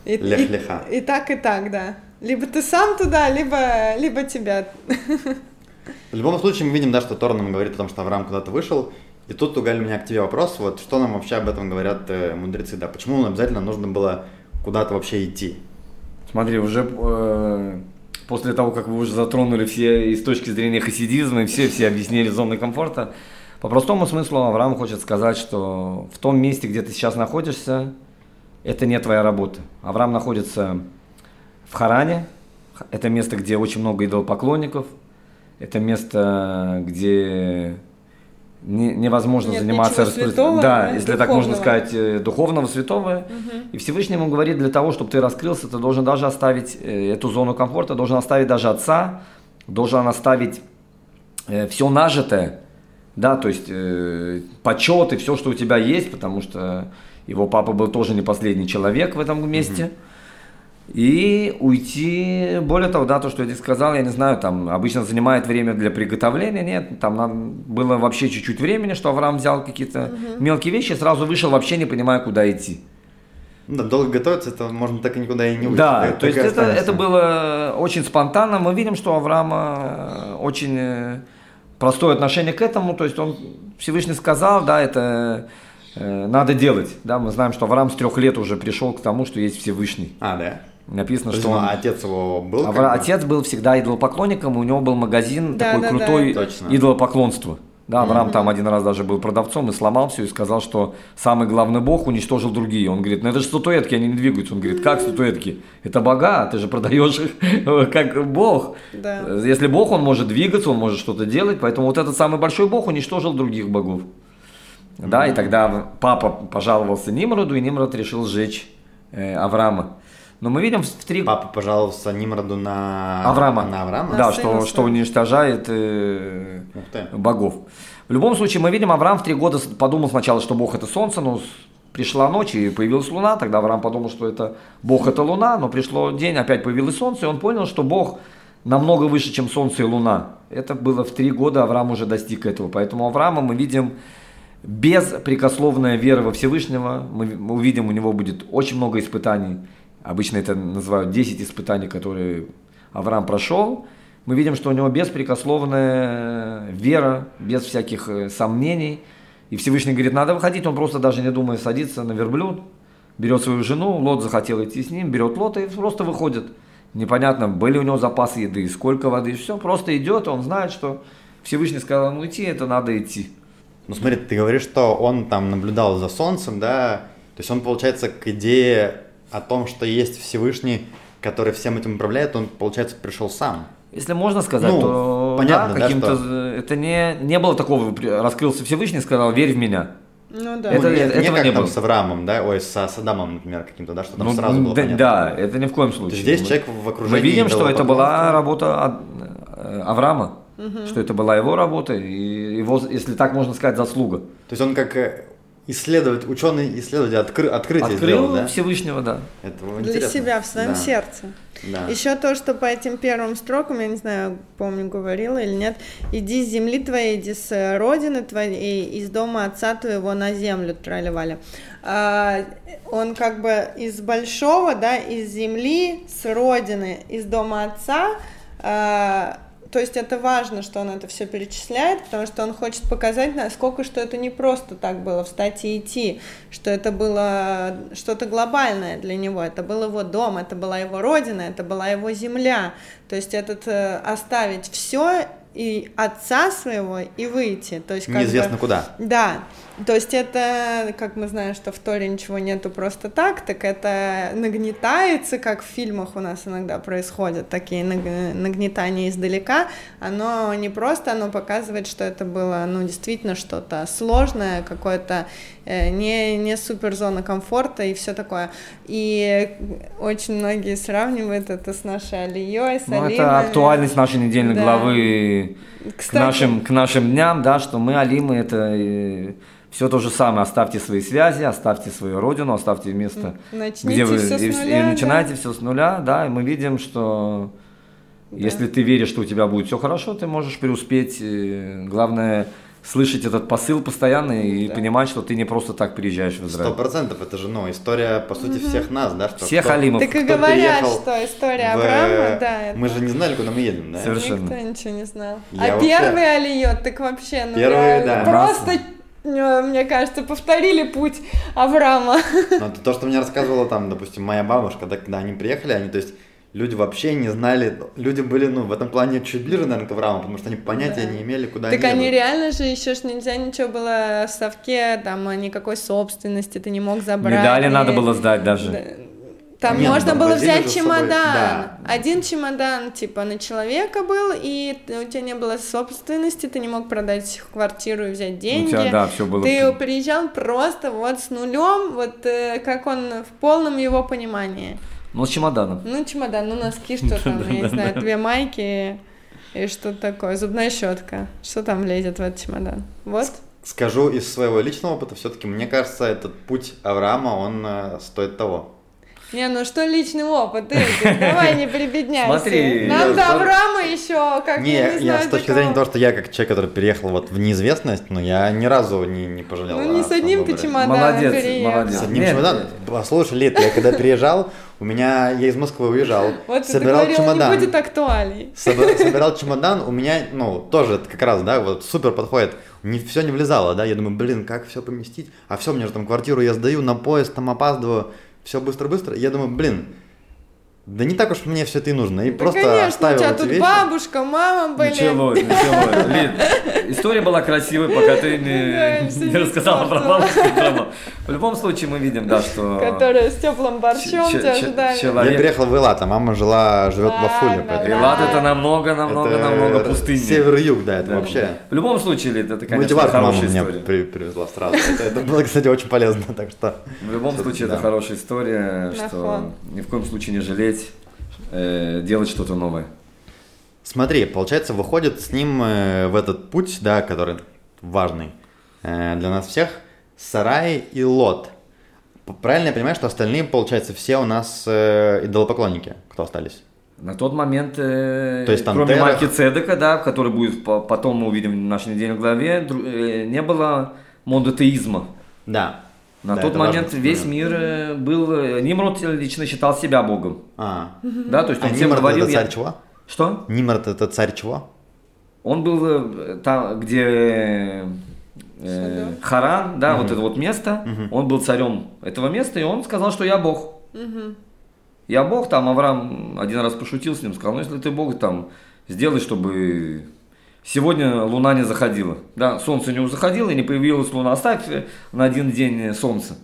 И, Лех-леха. И, и так, и так, да. Либо ты сам туда, либо, либо тебя. В любом случае мы видим, да, что Тор нам говорит о том, что Авраам куда-то вышел. И тут у Галя у меня к тебе вопрос, вот что нам вообще об этом говорят э, мудрецы, да, почему нам обязательно нужно было куда-то вообще идти? Смотри, уже э, после того, как вы уже затронули все и с точки зрения хасидизма, и все, все объяснили зоны комфорта, по простому смыслу Авраам хочет сказать, что в том месте, где ты сейчас находишься, это не твоя работа. Авраам находится в Харане, это место, где очень много идолопоклонников, это место, где не- невозможно Нет заниматься святого, да, да, если так можно духовного. сказать, э, духовного, святого. И Всевышний ему говорит, для того, чтобы ты раскрылся, ты должен даже оставить э, эту зону комфорта, должен оставить даже отца, должен оставить все нажитое, да, то есть э, почет и все, что у тебя есть, потому что его папа был тоже не последний человек в этом месте. И уйти, более того, да, то, что я тебе сказал, я не знаю, там обычно занимает время для приготовления, нет, там нам было вообще чуть-чуть времени, что Авраам взял какие-то мелкие вещи, сразу вышел, вообще не понимая, куда идти. Ну Да, долго готовиться, это можно так и никуда и не уйти. Да, так- то есть это, это было очень спонтанно. Мы видим, что у Авраама э, очень э, простое отношение к этому. То есть он Всевышний сказал, да, это э, надо делать. Да, мы знаем, что Авраам с трех лет уже пришел к тому, что есть Всевышний. А, да. Написано, есть, что он... отец его был? Авра-? Отец был всегда идолопоклонником, у него был магазин Да, такой да, да. крутой Точно. идолопоклонство. Да, Авраам там один раз даже был продавцом и сломал все и сказал, что самый главный бог уничтожил другие. Он говорит, ну это же статуэтки, они не двигаются. Он говорит, как статуэтки? Это бога, ты же продаешь их *laughs* как бог. Да. Если бог, он может двигаться, он может что-то делать, поэтому вот этот самый большой бог уничтожил других богов. Да, и тогда папа пожаловался Нимроду, и Нимрод решил сжечь э, Авраама. Но мы видим в три Папа пожаловался Нимроду на... Авраама. На Авраама? Да, На что, что уничтожает э, богов. В любом случае, мы видим, Авраам в три года подумал сначала, что Бог это солнце, но пришла ночь и появилась луна. Тогда Авраам подумал, что это Бог это луна, но пришло день, опять появилось солнце, и он понял, что Бог намного выше, чем солнце и луна. Это было в три года, Авраам уже достиг этого. Поэтому Авраама мы видим беспрекословная вера во Всевышнего. Мы, мы увидим, у него будет очень много испытаний. Обычно это называют 10 испытаний, которые Авраам прошел. Мы видим, что у него беспрекословная вера, без всяких э, сомнений. И Всевышний говорит, надо выходить, он просто даже не думая садится на верблюд, берет свою жену, Лот захотел идти с ним, берет Лота и просто выходит. Непонятно, были у него запасы еды, сколько воды, все, просто идет, он знает, что Всевышний сказал ему идти, это надо идти. Ну смотри, ты говоришь, что он там наблюдал за солнцем, да? То есть он, получается, к идее о том, что есть Всевышний, который всем этим управляет, он, получается, пришел сам. Если можно сказать, Ну, то понятно, да, да, каким-то что- это не, не было такого, раскрылся Всевышний, сказал, верь в меня. Ну да. Это- Ну, не, не этого как не там было. с Авраамом, да? Ой, с, с Адамом, например, каким-то, да? Что там Ну, сразу было да, понятно. да, это ни в коем То случае. есть здесь человек в окружении... Мы видим, что это была работа э, Авраама, что это была его работа, и его, если так можно сказать, заслуга. То есть он как исследователь, ученый исследователь откры, открытие Открыл сделал, да? Всевышнего, да. Это Для интересно. себя, в своем Да, сердце. Да. Еще то, что по этим первым строкам, я не знаю, помню, говорила или нет, иди с земли твоей, иди с э, родины твоей, из дома отца твоего на землю тролливали. А, он как бы из большого, да, из земли, с родины, из дома отца, а, то есть это важно, что он это все перечисляет, потому что он хочет показать, насколько что это не просто так было встать и идти, что это было что-то глобальное для него, это был его дом, это была его родина, это была его земля, то есть этот э, оставить все и отца своего и выйти, то есть как бы- Неизвестно куда. да, то есть это, как мы знаем, что в Торе ничего нету просто так, так это нагнетается, как в фильмах у нас иногда происходят такие наг- нагнетания издалека. Оно не просто, оно показывает, что это было, ну, действительно что-то сложное, какое-то э, не, не супер зона комфорта и все такое. И очень многие сравнивают это с нашей Алией, с Ну, Алимой. это актуальность нашей недельной Да. главы к нашим, к нашим дням, да, что мы, Алимы, это все то же самое. Оставьте свои связи, оставьте свою родину, оставьте место, начните где вы всё с и, и нуля, да. начинаете все с нуля, да, и мы видим, что Да. если ты веришь, что у тебя будет все хорошо, ты можешь преуспеть. э, Главное слышать этот посыл постоянно и Да. понимать, что ты не просто так приезжаешь в Сто Израиль. процентов, это же, ну, история, по сути, всех нас, да? Что Всех кто- Алимов. Так и говорят, что история в- Авраама, да, это... Мы же не знали, куда мы едем, да? Совершенно. Никто ничего не знал. Я а вообще- первый алиот, так вообще, ну Первый, да. просто, э, мне кажется, повторили путь Авраама. Но это то, что мне рассказывала там, допустим, моя бабушка, да, когда они приехали, они, то есть, люди вообще не знали, люди были, ну, в этом плане чуть ближе, наверное, к Аврааму, потому что они понятия Да. не имели, куда Так они они едут. реально же еще ж нельзя ничего было в совке, там никакой собственности ты не мог забрать. Медали ни- надо было сдать даже. Да. Там Нет, можно там было взять чемодан. да. Один чемодан, типа, на человека был, и у тебя не было собственности, ты не мог продать квартиру и взять У деньги. тебя, да, все было. Ты приезжал просто вот с нулем, вот э, как он в полном его понимании. Ну, с чемоданом. Ну, чемодан, ну, носки, что *laughs* там, я не знаю, две майки и что такое, зубная щетка. Что там лезет в этот чемодан? Вот. Скажу из своего личного опыта, все-таки, мне кажется, этот путь Авраама, он э, стоит того. Не, ну что личный опыт, Игорь, давай не прибедняйся. Смотри, Нам до Авраама еще, как не, я не я с точки зрения того, что я как человек, который переехал вот в неизвестность, но я ни разу не, не пожалел. Ну, не с одним своем ты выборе. чемоданом Молодец, молодец. С одним чемоданом? Послушай, Лид, я когда переезжал, у меня, я из Москвы уезжал, *laughs* Вот собирал говорил, чемодан. не будет актуалей. Собра- *laughs* собирал чемодан, у меня, ну, тоже это как раз, да, вот супер подходит. Не, все не влезало, да, я думаю, блин, как все поместить? А все, мне же там квартиру я сдаю, на поезд там опаздываю, все быстро-быстро. Я думаю, блин, да не так уж мне все это и нужно. И Да, просто конечно, у оставил тебя эти тут вещи. бабушка, мама были. Началось, началось. Лид, история была красивой, пока ты не, рассказала про бабушку. В любом случае мы видим, да, что... Которая с теплым борщом Ч- тебя ч- ожидали. человек- Я переехал в Элат, а мама жила, живет в Афуле. Да. это намного, намного, это намного пустыннее. Север и юг, да, это Да. вообще. В любом случае, Лид, это, конечно, мама хорошая мне история. при- привезла сразу. Это, это было, кстати, очень полезно, так что... В любом случае, Да. это хорошая история, На что фон. ни в коем случае не жалеть, э, делать что-то новое. Смотри, получается, выходит с ним э, в этот путь, да, который важный э, для нас всех, Сарай и Лот. Правильно я понимаю, что остальные, получается, все у нас э, идолопоклонники, кто остались? На тот момент, э, То есть там кроме Терах- Марки Цедека, да, который будет по- потом мы увидим в нашей недельной главе, э, не было монотеизма. Да. На Да, тот момент важно. весь мир э, был... э, Нимрод лично считал себя богом. А, Да, то есть а он всем Нимрод говорил... это я- царь чего? Что? Нимрод это царь чего? Он был э, там, где э. Харан, да, Мгм. вот это вот место, Мгм. он был царем этого места, и он сказал, что я бог. Мгм. Я бог, там Авраам один раз пошутил с ним, сказал, ну если ты бог, там, сделай, чтобы сегодня луна не заходила. Да, солнце не заходило и не появилась луна. Оставь на один день солнце.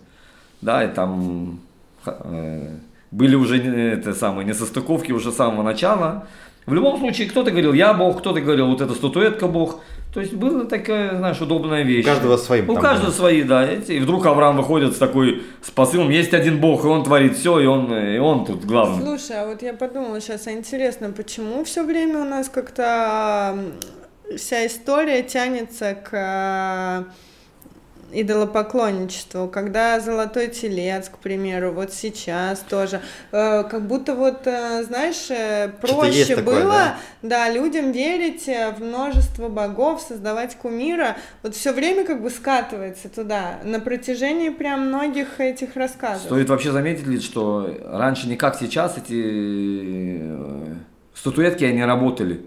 Да, и там э, были уже это самое, несостыковки уже с самого начала. В любом случае, кто-то говорил, я бог, кто-то говорил, вот эта статуэтка бог. То есть была такая, знаешь, удобная вещь. У каждого свои У каждого были. свои, да. эти. И вдруг Авраам выходит с такой, с посылом, есть один бог, и он творит все, и он, и он тут главный. Слушай, а вот я подумала сейчас, а интересно, почему все время у нас как-то вся история тянется к э, идолопоклонничеству, когда золотой телец, к примеру, вот сейчас тоже, э, как будто вот, э, знаешь, э, проще такое, было, да? да? людям верить э, в множество богов, создавать кумира, вот все время как бы скатывается туда, на протяжении прям многих этих рассказов. Стоит вообще заметить, Лид, что раньше не как сейчас эти э, статуэтки, они работали.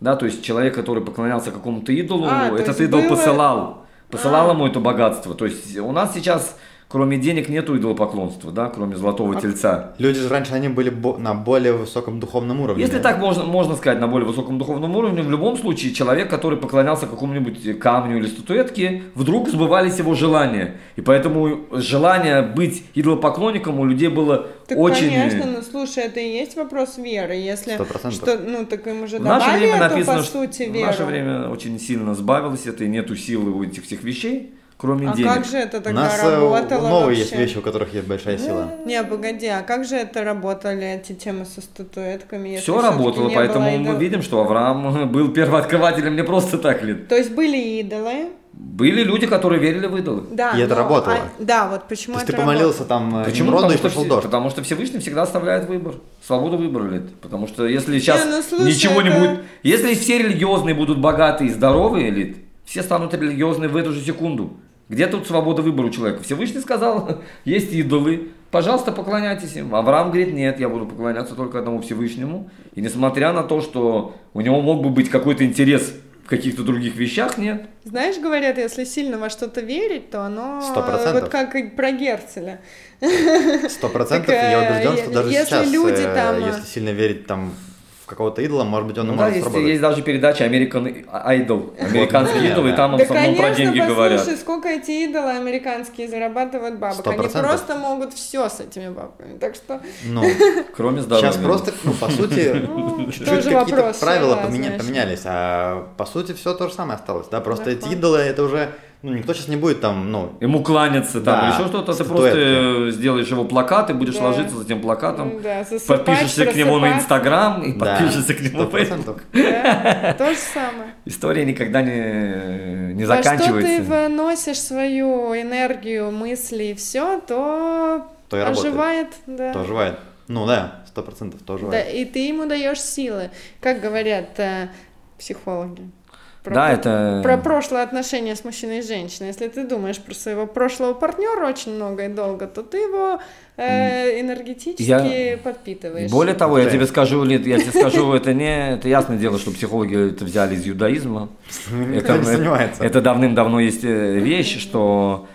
Да, то есть человек, который поклонялся какому-то идолу, А, то этот идол было- посылал, посылал А. ему это богатство. То есть у нас сейчас, кроме денег, нету идолопоклонства, да, кроме золотого А тельца. Люди же раньше, они были бо- на более высоком духовном уровне. Если так можно, можно сказать, на более высоком духовном уровне, в любом случае человек, который поклонялся какому-нибудь камню или статуэтке, вдруг сбывались его желания. И поэтому желание быть идолопоклонником у людей было Так, очень... конечно, ну слушай, это и есть вопрос веры, если Сто процентов. что, ну так им уже В наше давали время эту, написано, по сути, в веру. наше время очень сильно сбавилось это, и нету силы у этих всех вещей, кроме а денег. как же это У тогда нас э, работало новые вообще? есть вещи, у которых есть большая сила. Не, погоди, а как же это работали, эти темы со статуэтками? Все работало, не поэтому было мы видим, что Авраам *laughs* был первооткрывателем не просто так ли. То есть были идолы? Были люди, которые верили в идолы. Да. И это но- работало. а- да, вот почему То есть это ты помолился там э, Почему? Потому и что, пошел все- дождь. потому что Всевышний всегда оставляет выбор. Свободу выбора лет. Потому что если сейчас ну слушай, ничего не это- будет... Если все религиозные будут богатые и здоровые, Лид, все станут религиозны в эту же секунду. Где тут свобода выбора у человека? Всевышний сказал, *laughs* есть идолы, пожалуйста, поклоняйтесь им. Авраам говорит, нет, я буду поклоняться только одному Всевышнему. И несмотря на то, что у него мог бы быть какой-то интерес в каких-то других вещах, нет. Знаешь, говорят, если сильно во что-то верить, то оно Сто процентов. вот как и про Герцеля. Сто процентов, *laughs* я э, убежден, что даже если сейчас, люди э, там, э, если сильно верить там какого-то идола, может быть, он и Ну да, может есть, сработать. есть даже передача American Idol, американский идол, и да. там в Да, основном про конечно, деньги послушай, говорят. сколько эти идолы американские зарабатывают бабок. Сто Они процентов. просто могут все с этими бабками. Так что Ну, *laughs* Кроме здоровья. сейчас просто, ну, по сути, Ну, чуть-чуть тоже какие-то вопрос, правила да, поменялись, а по сути все то же самое осталось, да, просто Да, эти идолы, это уже, ну, никто сейчас не будет там, ну, Ему кланяться там Да, или еще что-то, ты просто сделаешь его плакат и будешь Да. ложиться за этим плакатом, да, засыпать, подпишешься к нему на. Инстаграм и да, подпишешься к нему в Facebook. *laughs* Да, то же самое. История никогда не, не Во что ты заканчивается. выносишь свою энергию, мысли и все, то, То и оживает. Да. То оживает. Ну да, сто процентов то Да, и ты ему даешь силы. Как говорят э, психологи. Про, Да, это... про прошлые отношения с мужчиной и женщиной. Если ты думаешь про своего прошлого партнера очень много и долго, то ты его э, энергетически Я- подпитываешь. Более того, я Да. тебе скажу, Лид, я тебе скажу, *laughs* это не, это ясное дело, что психологи это взяли из иудаизма. Не сомневается. это давным-давно есть э, вещь, что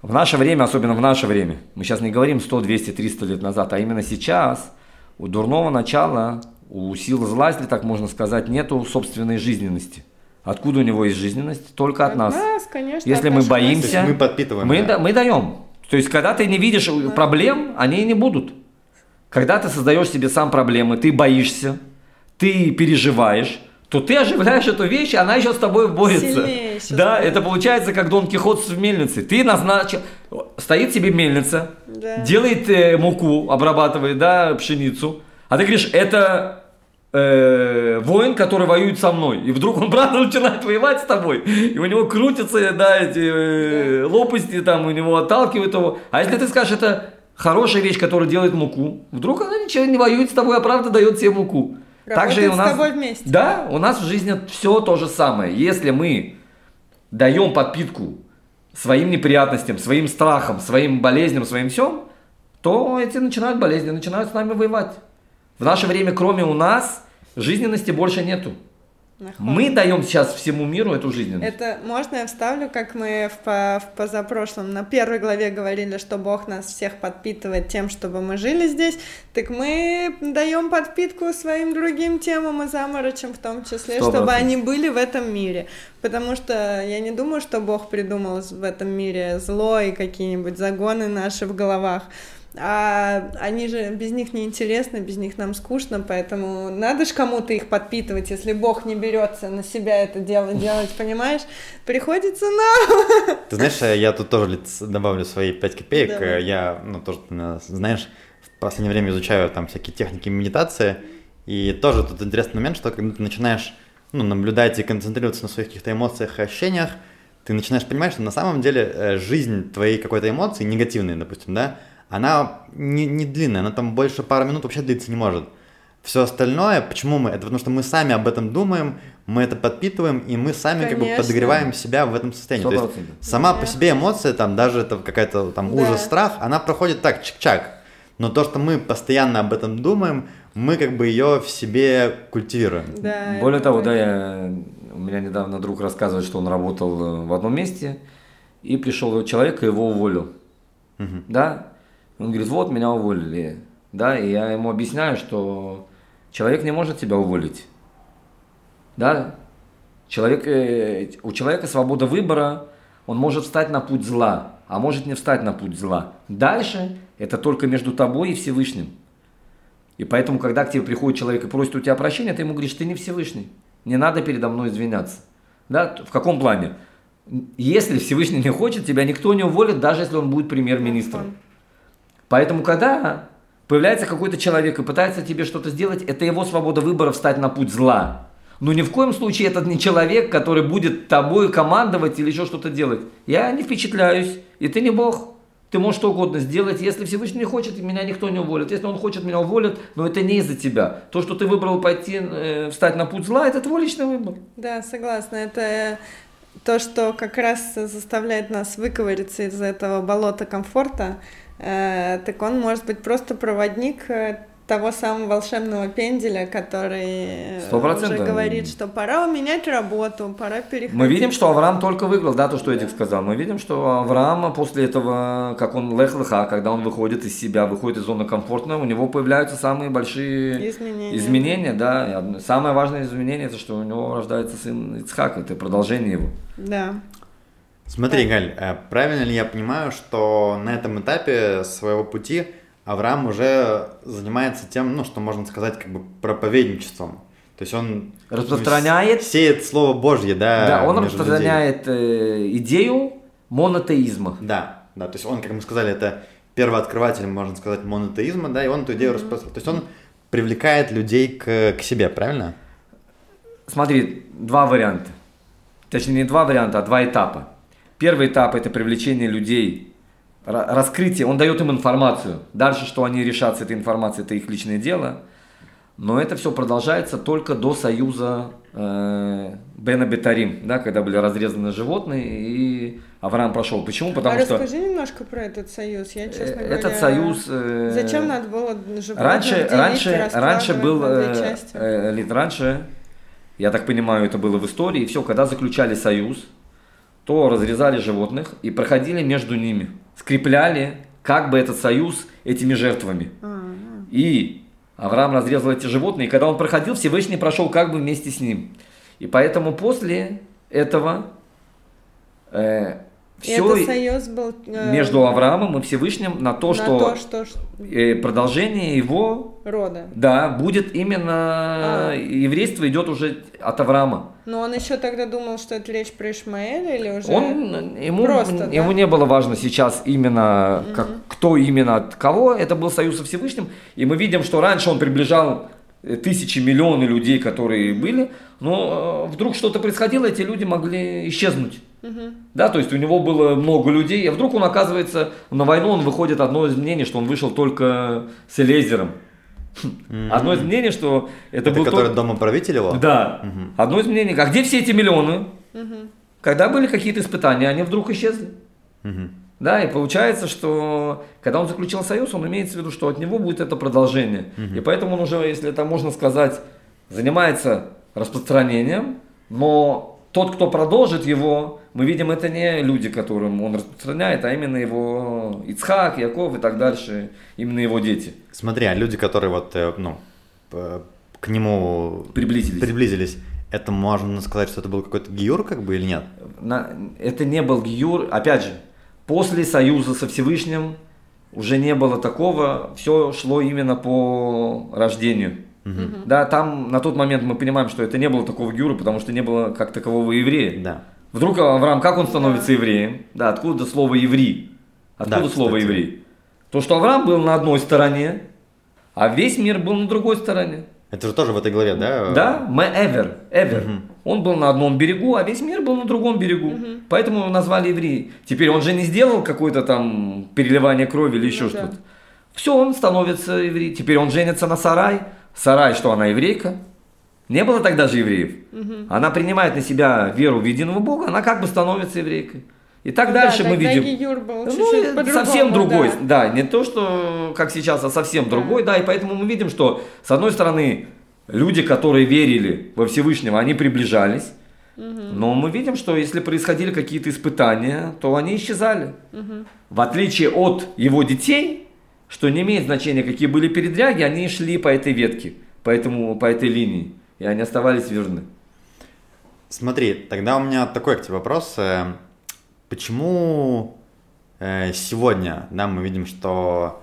в наше время, особенно в наше время, мы сейчас не говорим 100, 200, 300 лет назад, а именно сейчас у дурного начала, у сил зла, если так можно сказать, нету собственной жизненности. Откуда у него есть жизненность? Только от нас. конечно. Если от мы боимся, мы подпитываем. Мы, да. да- мы даем. То есть, когда ты не видишь проблем, они и не будут. Когда ты создаешь себе сам проблемы, ты боишься, ты переживаешь, то ты оживляешь эту вещь, и она еще с тобой борется. Сильнее еще да, это получается как Дон Кихот в мельнице. Ты назначил, стоит себе мельница, Да. делает э, муку, обрабатывает, да, пшеницу, а ты говоришь, это э, воин, который воюет со мной. И вдруг он, *laughs* правда, начинает воевать с тобой. И у него крутятся, да, эти э, лопасти, там, у него отталкивают его. А если ты скажешь, это хорошая вещь, которая делает муку, вдруг она ничего не воюет с тобой, а правда дает тебе муку. Работает с тобой вместе. Да, у нас в жизни все то же самое. Если мы даем подпитку своим неприятностям, своим страхам, своим болезням, своим всем, то эти начинают болезни, начинают с нами воевать. В наше время, кроме у нас, жизненности больше нету. Нахон. Мы даем сейчас всему миру эту жизненность. Это можно я вставлю, как мы в, по- в позапрошлом на первой главе говорили, что Бог нас всех подпитывает тем, чтобы мы жили здесь, так мы даем подпитку своим другим темам и заморочам в том числе, Сто чтобы процентов. они были в этом мире. Потому что я не думаю, что Бог придумал в этом мире зло и какие-нибудь загоны наши в головах. А они же без них неинтересно, без них нам скучно, поэтому надо же кому-то их подпитывать, если Бог не берется на себя это дело делать, понимаешь? Приходится нам. *laughs* Ты знаешь, я тут тоже добавлю свои 5 копеек. Э, Я, ну, тоже, знаешь, в последнее время изучаю там всякие техники медитации. И тоже тут интересный момент, что когда ты начинаешь ну, наблюдать и концентрироваться на своих каких-то эмоциях и ощущениях, ты начинаешь понимать, что на самом деле э, жизнь твоей какой-то эмоции, негативной, допустим, да, она не, не длинная, она там больше пару минут вообще длиться не может. Все остальное, почему мы? Это потому что мы сами об этом думаем, мы это подпитываем, и мы сами как бы Конечно. подогреваем себя в этом состоянии. То есть 100%. сама Да. по себе эмоция, там даже это какая-то там Да. ужас, страх, она проходит так, чик-чак. Но то, что мы постоянно об этом думаем, мы как бы ее в себе культивируем. Да, Более того, да, я, у меня недавно друг рассказывает, что он работал э, в одном месте, и пришел человек и его уволил. Мгм. Да? Он говорит, вот, меня уволили. Да, и я ему объясняю, что человек не может тебя уволить. Да? Человек, э, у человека свобода выбора, он может встать на путь зла, а может не встать на путь зла. Дальше это только между тобой и Всевышним. И поэтому, когда к тебе приходит человек и просит у тебя прощения, ты ему говоришь, ты не Всевышний, не надо передо мной извиняться. Да? В каком плане? Если Всевышний не хочет, тебя никто не уволит, даже если он будет премьер-министром. Поэтому, когда появляется какой-то человек и пытается тебе что-то сделать, это его свобода выбора встать на путь зла. Но ни в коем случае этот не человек, который будет тобой командовать или еще что-то делать. Я не впечатляюсь, и ты не Бог. Ты можешь что угодно сделать. Если Всевышний не хочет, меня никто не уволит. Если он хочет, меня уволят, но это не из-за тебя. То, что ты выбрал пойти, э, встать на путь зла, это твой личный выбор. Да, согласна. Это то, что как раз заставляет нас выковыриться из этого болота комфорта, э, так он может быть просто проводник э, того самого волшебного пенделя, который 100%. уже говорит, что пора менять работу, пора переходить. Мы видим, что Авраам только выиграл, да, то, что Эдик сказал. Мы видим, что Авраам после этого, как он лех леха, когда он выходит из себя, выходит из зоны комфортной, у него появляются самые большие изменения, изменения да. Самое важное изменение, это что у него рождается сын Ицхак, это продолжение его. Да. Смотри, Галь, э, правильно ли я понимаю, что на этом этапе своего пути Авраам уже занимается тем, ну, что можно сказать, как бы проповедничеством. То есть он распространяет, сеет слово Божье, да. Да, он распространяет э, идею монотеизма. Да, да, то есть он, как мы сказали, это первооткрыватель, можно сказать, монотеизма, да, и он эту идею mm-hmm. распространяет. То есть он привлекает людей к, к себе, правильно? Смотри, два варианта. Точнее, не два варианта, а два этапа. Первый этап – это привлечение людей раскрытие, он дает им информацию. Дальше, что они решат с этой информацией, это их личное дело. Но это все продолжается только до союза э, Бена Бетарим, да, когда были разрезаны животные, и Авраам прошел. Почему? Потому а что... расскажи немножко про этот союз. Я, честно э, говоря, этот союз... Э, Зачем надо было животных раньше, раньше, раньше был... Э, э, раньше, я так понимаю, это было в истории, все, когда заключали союз, то разрезали животных и проходили между ними скрепляли как бы этот союз этими жертвами. И Авраам разрезал эти животные, и когда он проходил, Всевышний прошел как бы вместе с ним. И поэтому после этого э, все это союз был, э, между Авраамом и Всевышним на то, на что, то, что э, продолжение его рода да, будет именно а. еврейство идет уже от Авраама. Но он еще тогда думал, что это речь про Ишмаэля или уже он, ему, просто, ему да? не было важно сейчас именно, как, кто именно от кого, это был союз со Всевышним, и мы видим, что раньше он приближал э, тысячи, миллионы людей, которые были, но э, вдруг что-то происходило, эти люди могли исчезнуть. Угу. Да, то есть у него было много людей, а вдруг он оказывается, на войну он выходит, одно из мнений, что он вышел только с Элейзером. Mm-hmm. Одно из мнений, что это, это был который тот... домоправитель его? Да. Mm-hmm. Одно из мнений, а где все эти миллионы? Mm-hmm. Когда были какие-то испытания, они вдруг исчезли. Mm-hmm. Да, и получается, что когда он заключил союз, он имеется в виду, что от него будет это продолжение. Mm-hmm. И поэтому он уже, если это можно сказать, занимается распространением, но тот, кто продолжит его, мы видим, это не люди, которым он распространяет, а именно его Ицхак, Яков и так дальше, именно его дети. Смотри, а люди, которые вот, э, ну, к нему приблизились, приблизились это можно сказать, что это был какой-то гиюр, как бы, или нет? На, это не был гиюр, опять же, после союза со Всевышним уже не было такого, все шло именно по рождению. Угу. Да, там на тот момент мы понимаем, что это не было такого гиюра, потому что не было как такового еврея. Да. Вдруг Авраам, как он становится евреем? Да, откуда слово еврей? Откуда да, слово еврей? То, что Авраам был на одной стороне, а весь мир был на другой стороне. Это же тоже в этой главе, да? Да, мы ever, ever. Угу. Он был на одном берегу, а весь мир был на другом берегу. Угу. Поэтому его назвали евреи. Теперь он же не сделал какое-то там переливание крови или еще ну, что-то. Да. Все, он становится евреем. Теперь он женится на Сарай. Сарай, что она еврейка? Не было тогда же евреев. Угу. Она принимает на себя веру в единого Бога, она как бы становится еврейкой. И так ну, дальше да, мы видим. Юр был ну, совсем другой, да. да, не то, что как сейчас, а совсем да. другой, да, и поэтому мы видим, что с одной стороны люди, которые верили во Всевышнего, они приближались, угу. но мы видим, что если происходили какие-то испытания, то они исчезали. Угу. В отличие от его детей, что не имеет значения, какие были передряги, они шли по этой ветке, по, этому, по этой линии и они оставались верны. Смотри, тогда у меня такой к тебе вопрос. Э, почему э, сегодня, да, мы видим, что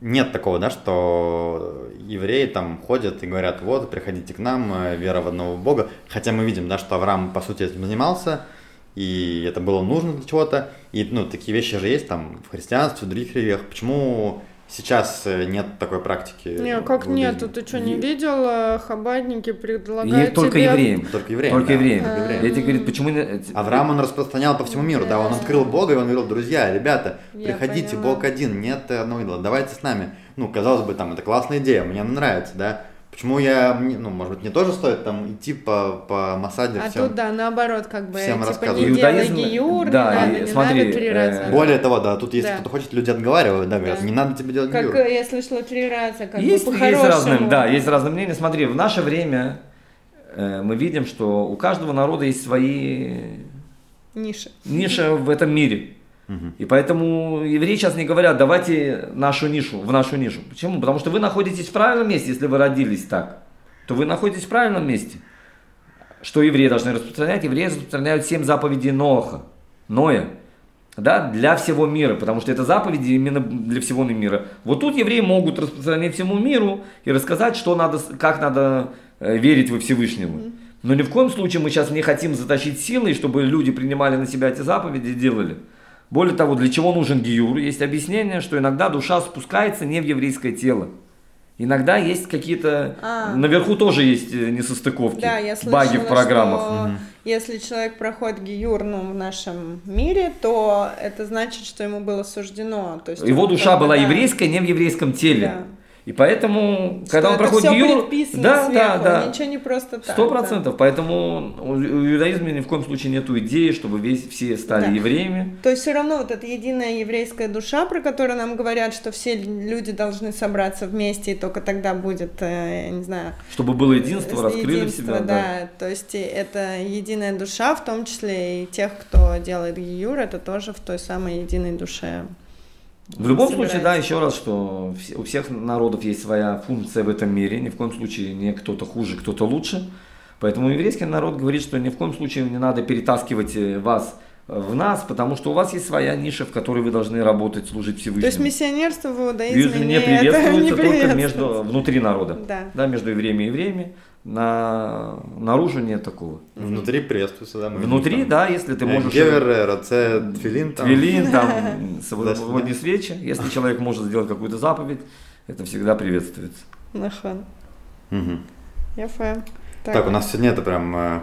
нет такого, да, что евреи там ходят и говорят, вот, приходите к нам, э, вера в одного Бога. Хотя мы видим, да, что Авраам, по сути, этим занимался, и это было нужно для чего-то. И, ну, такие вещи же есть там в христианстве, в других религиях. Почему Сейчас э, нет такой практики. Не, как нет? Ты что, не видел? Э, хабадники предлагают Есть только тебе... евреям. Только евреям, Только да. евреям. А-а-а. Эти говорят, почему... Авраам он распространял по всему миру, да, он открыл Бога, и он говорил, друзья, ребята, приходите, поняла. Бог один, нет одного идола, давайте с нами. Ну, казалось бы, там, это классная идея, мне она нравится, да, Почему я, ну, может быть, мне тоже стоит там идти по, по массаде А всем? тут, да, наоборот, как бы, всем типа, рассказывают. не делай гиюр, да, не надо, и не смотри, надо три э, раза. Более того, да, тут если Да. кто-то хочет, люди отговаривают, да, говорят, Да. не надо тебе делать Как гиюр. э, я слышала три раза, как есть, бы есть разные, да, есть разные мнения. Смотри, в наше время э, мы видим, что у каждого народа есть свои Ниши. ниши в этом мире. И поэтому евреи сейчас не говорят, давайте нашу нишу, в нашу нишу. Почему? Потому что вы находитесь в правильном месте, если вы родились так, то вы находитесь в правильном месте. Что евреи должны распространять? Евреи распространяют семь заповедей Ноаха, Ноя, да, для всего мира, потому что это заповеди именно для всего мира. Вот тут евреи могут распространять всему миру и рассказать, что надо, как надо э, верить во Всевышнего. Но ни в коем случае мы сейчас не хотим затащить силой, чтобы люди принимали на себя эти заповеди и делали. Более того, для чего нужен гиюр? Есть объяснение, что иногда душа спускается не в еврейское тело. Иногда есть какие-то... А. Наверху тоже есть э, несостыковки, Да, я слышала, баги в программах. что если человек проходит гиюр ну, в нашем мире, то это значит, что ему было суждено. То есть Его душа была да, еврейская, не в еврейском теле. Да. И поэтому, что когда он проходит предписано Да, да, сверху, да. Ничего не просто так. Сто да. процентов. Поэтому у иудаизма ни в коем случае нет идеи, чтобы весь, все стали Да. евреями. То есть все равно вот эта единая еврейская душа, про которую нам говорят, что все люди должны собраться вместе, и только тогда будет, э, я не знаю, Чтобы было единство, раскрыли единство, себя. да. да. То есть это единая душа, в том числе и тех, кто делает гиюр, это тоже в той самой единой душе. В любом собирается. случае, да, еще раз, что у всех народов есть своя функция в этом мире. Ни в коем случае не кто-то хуже, кто-то лучше. Поэтому еврейский народ говорит, что ни в коем случае не надо перетаскивать э, вас э, в нас, потому что у вас есть своя ниша, в которой вы должны работать, служить Всевышнему. То есть миссионерство в иудаизме Иудаизм не это *laughs* приветствуется не только приветствуется. между, внутри народа. Да. между евреями и евреями. На, наружу нет такого. Внутри приветствуется, да. Внутри, видим, да, если ты э, можешь... Гевер, э, Раце, Твилин, там. Твилин, там, *laughs* свободные свечи. Если человек может сделать какую-то заповедь, это всегда приветствуется. Нахон. Мгм. Яфе. Так, у нас сегодня это прям, э,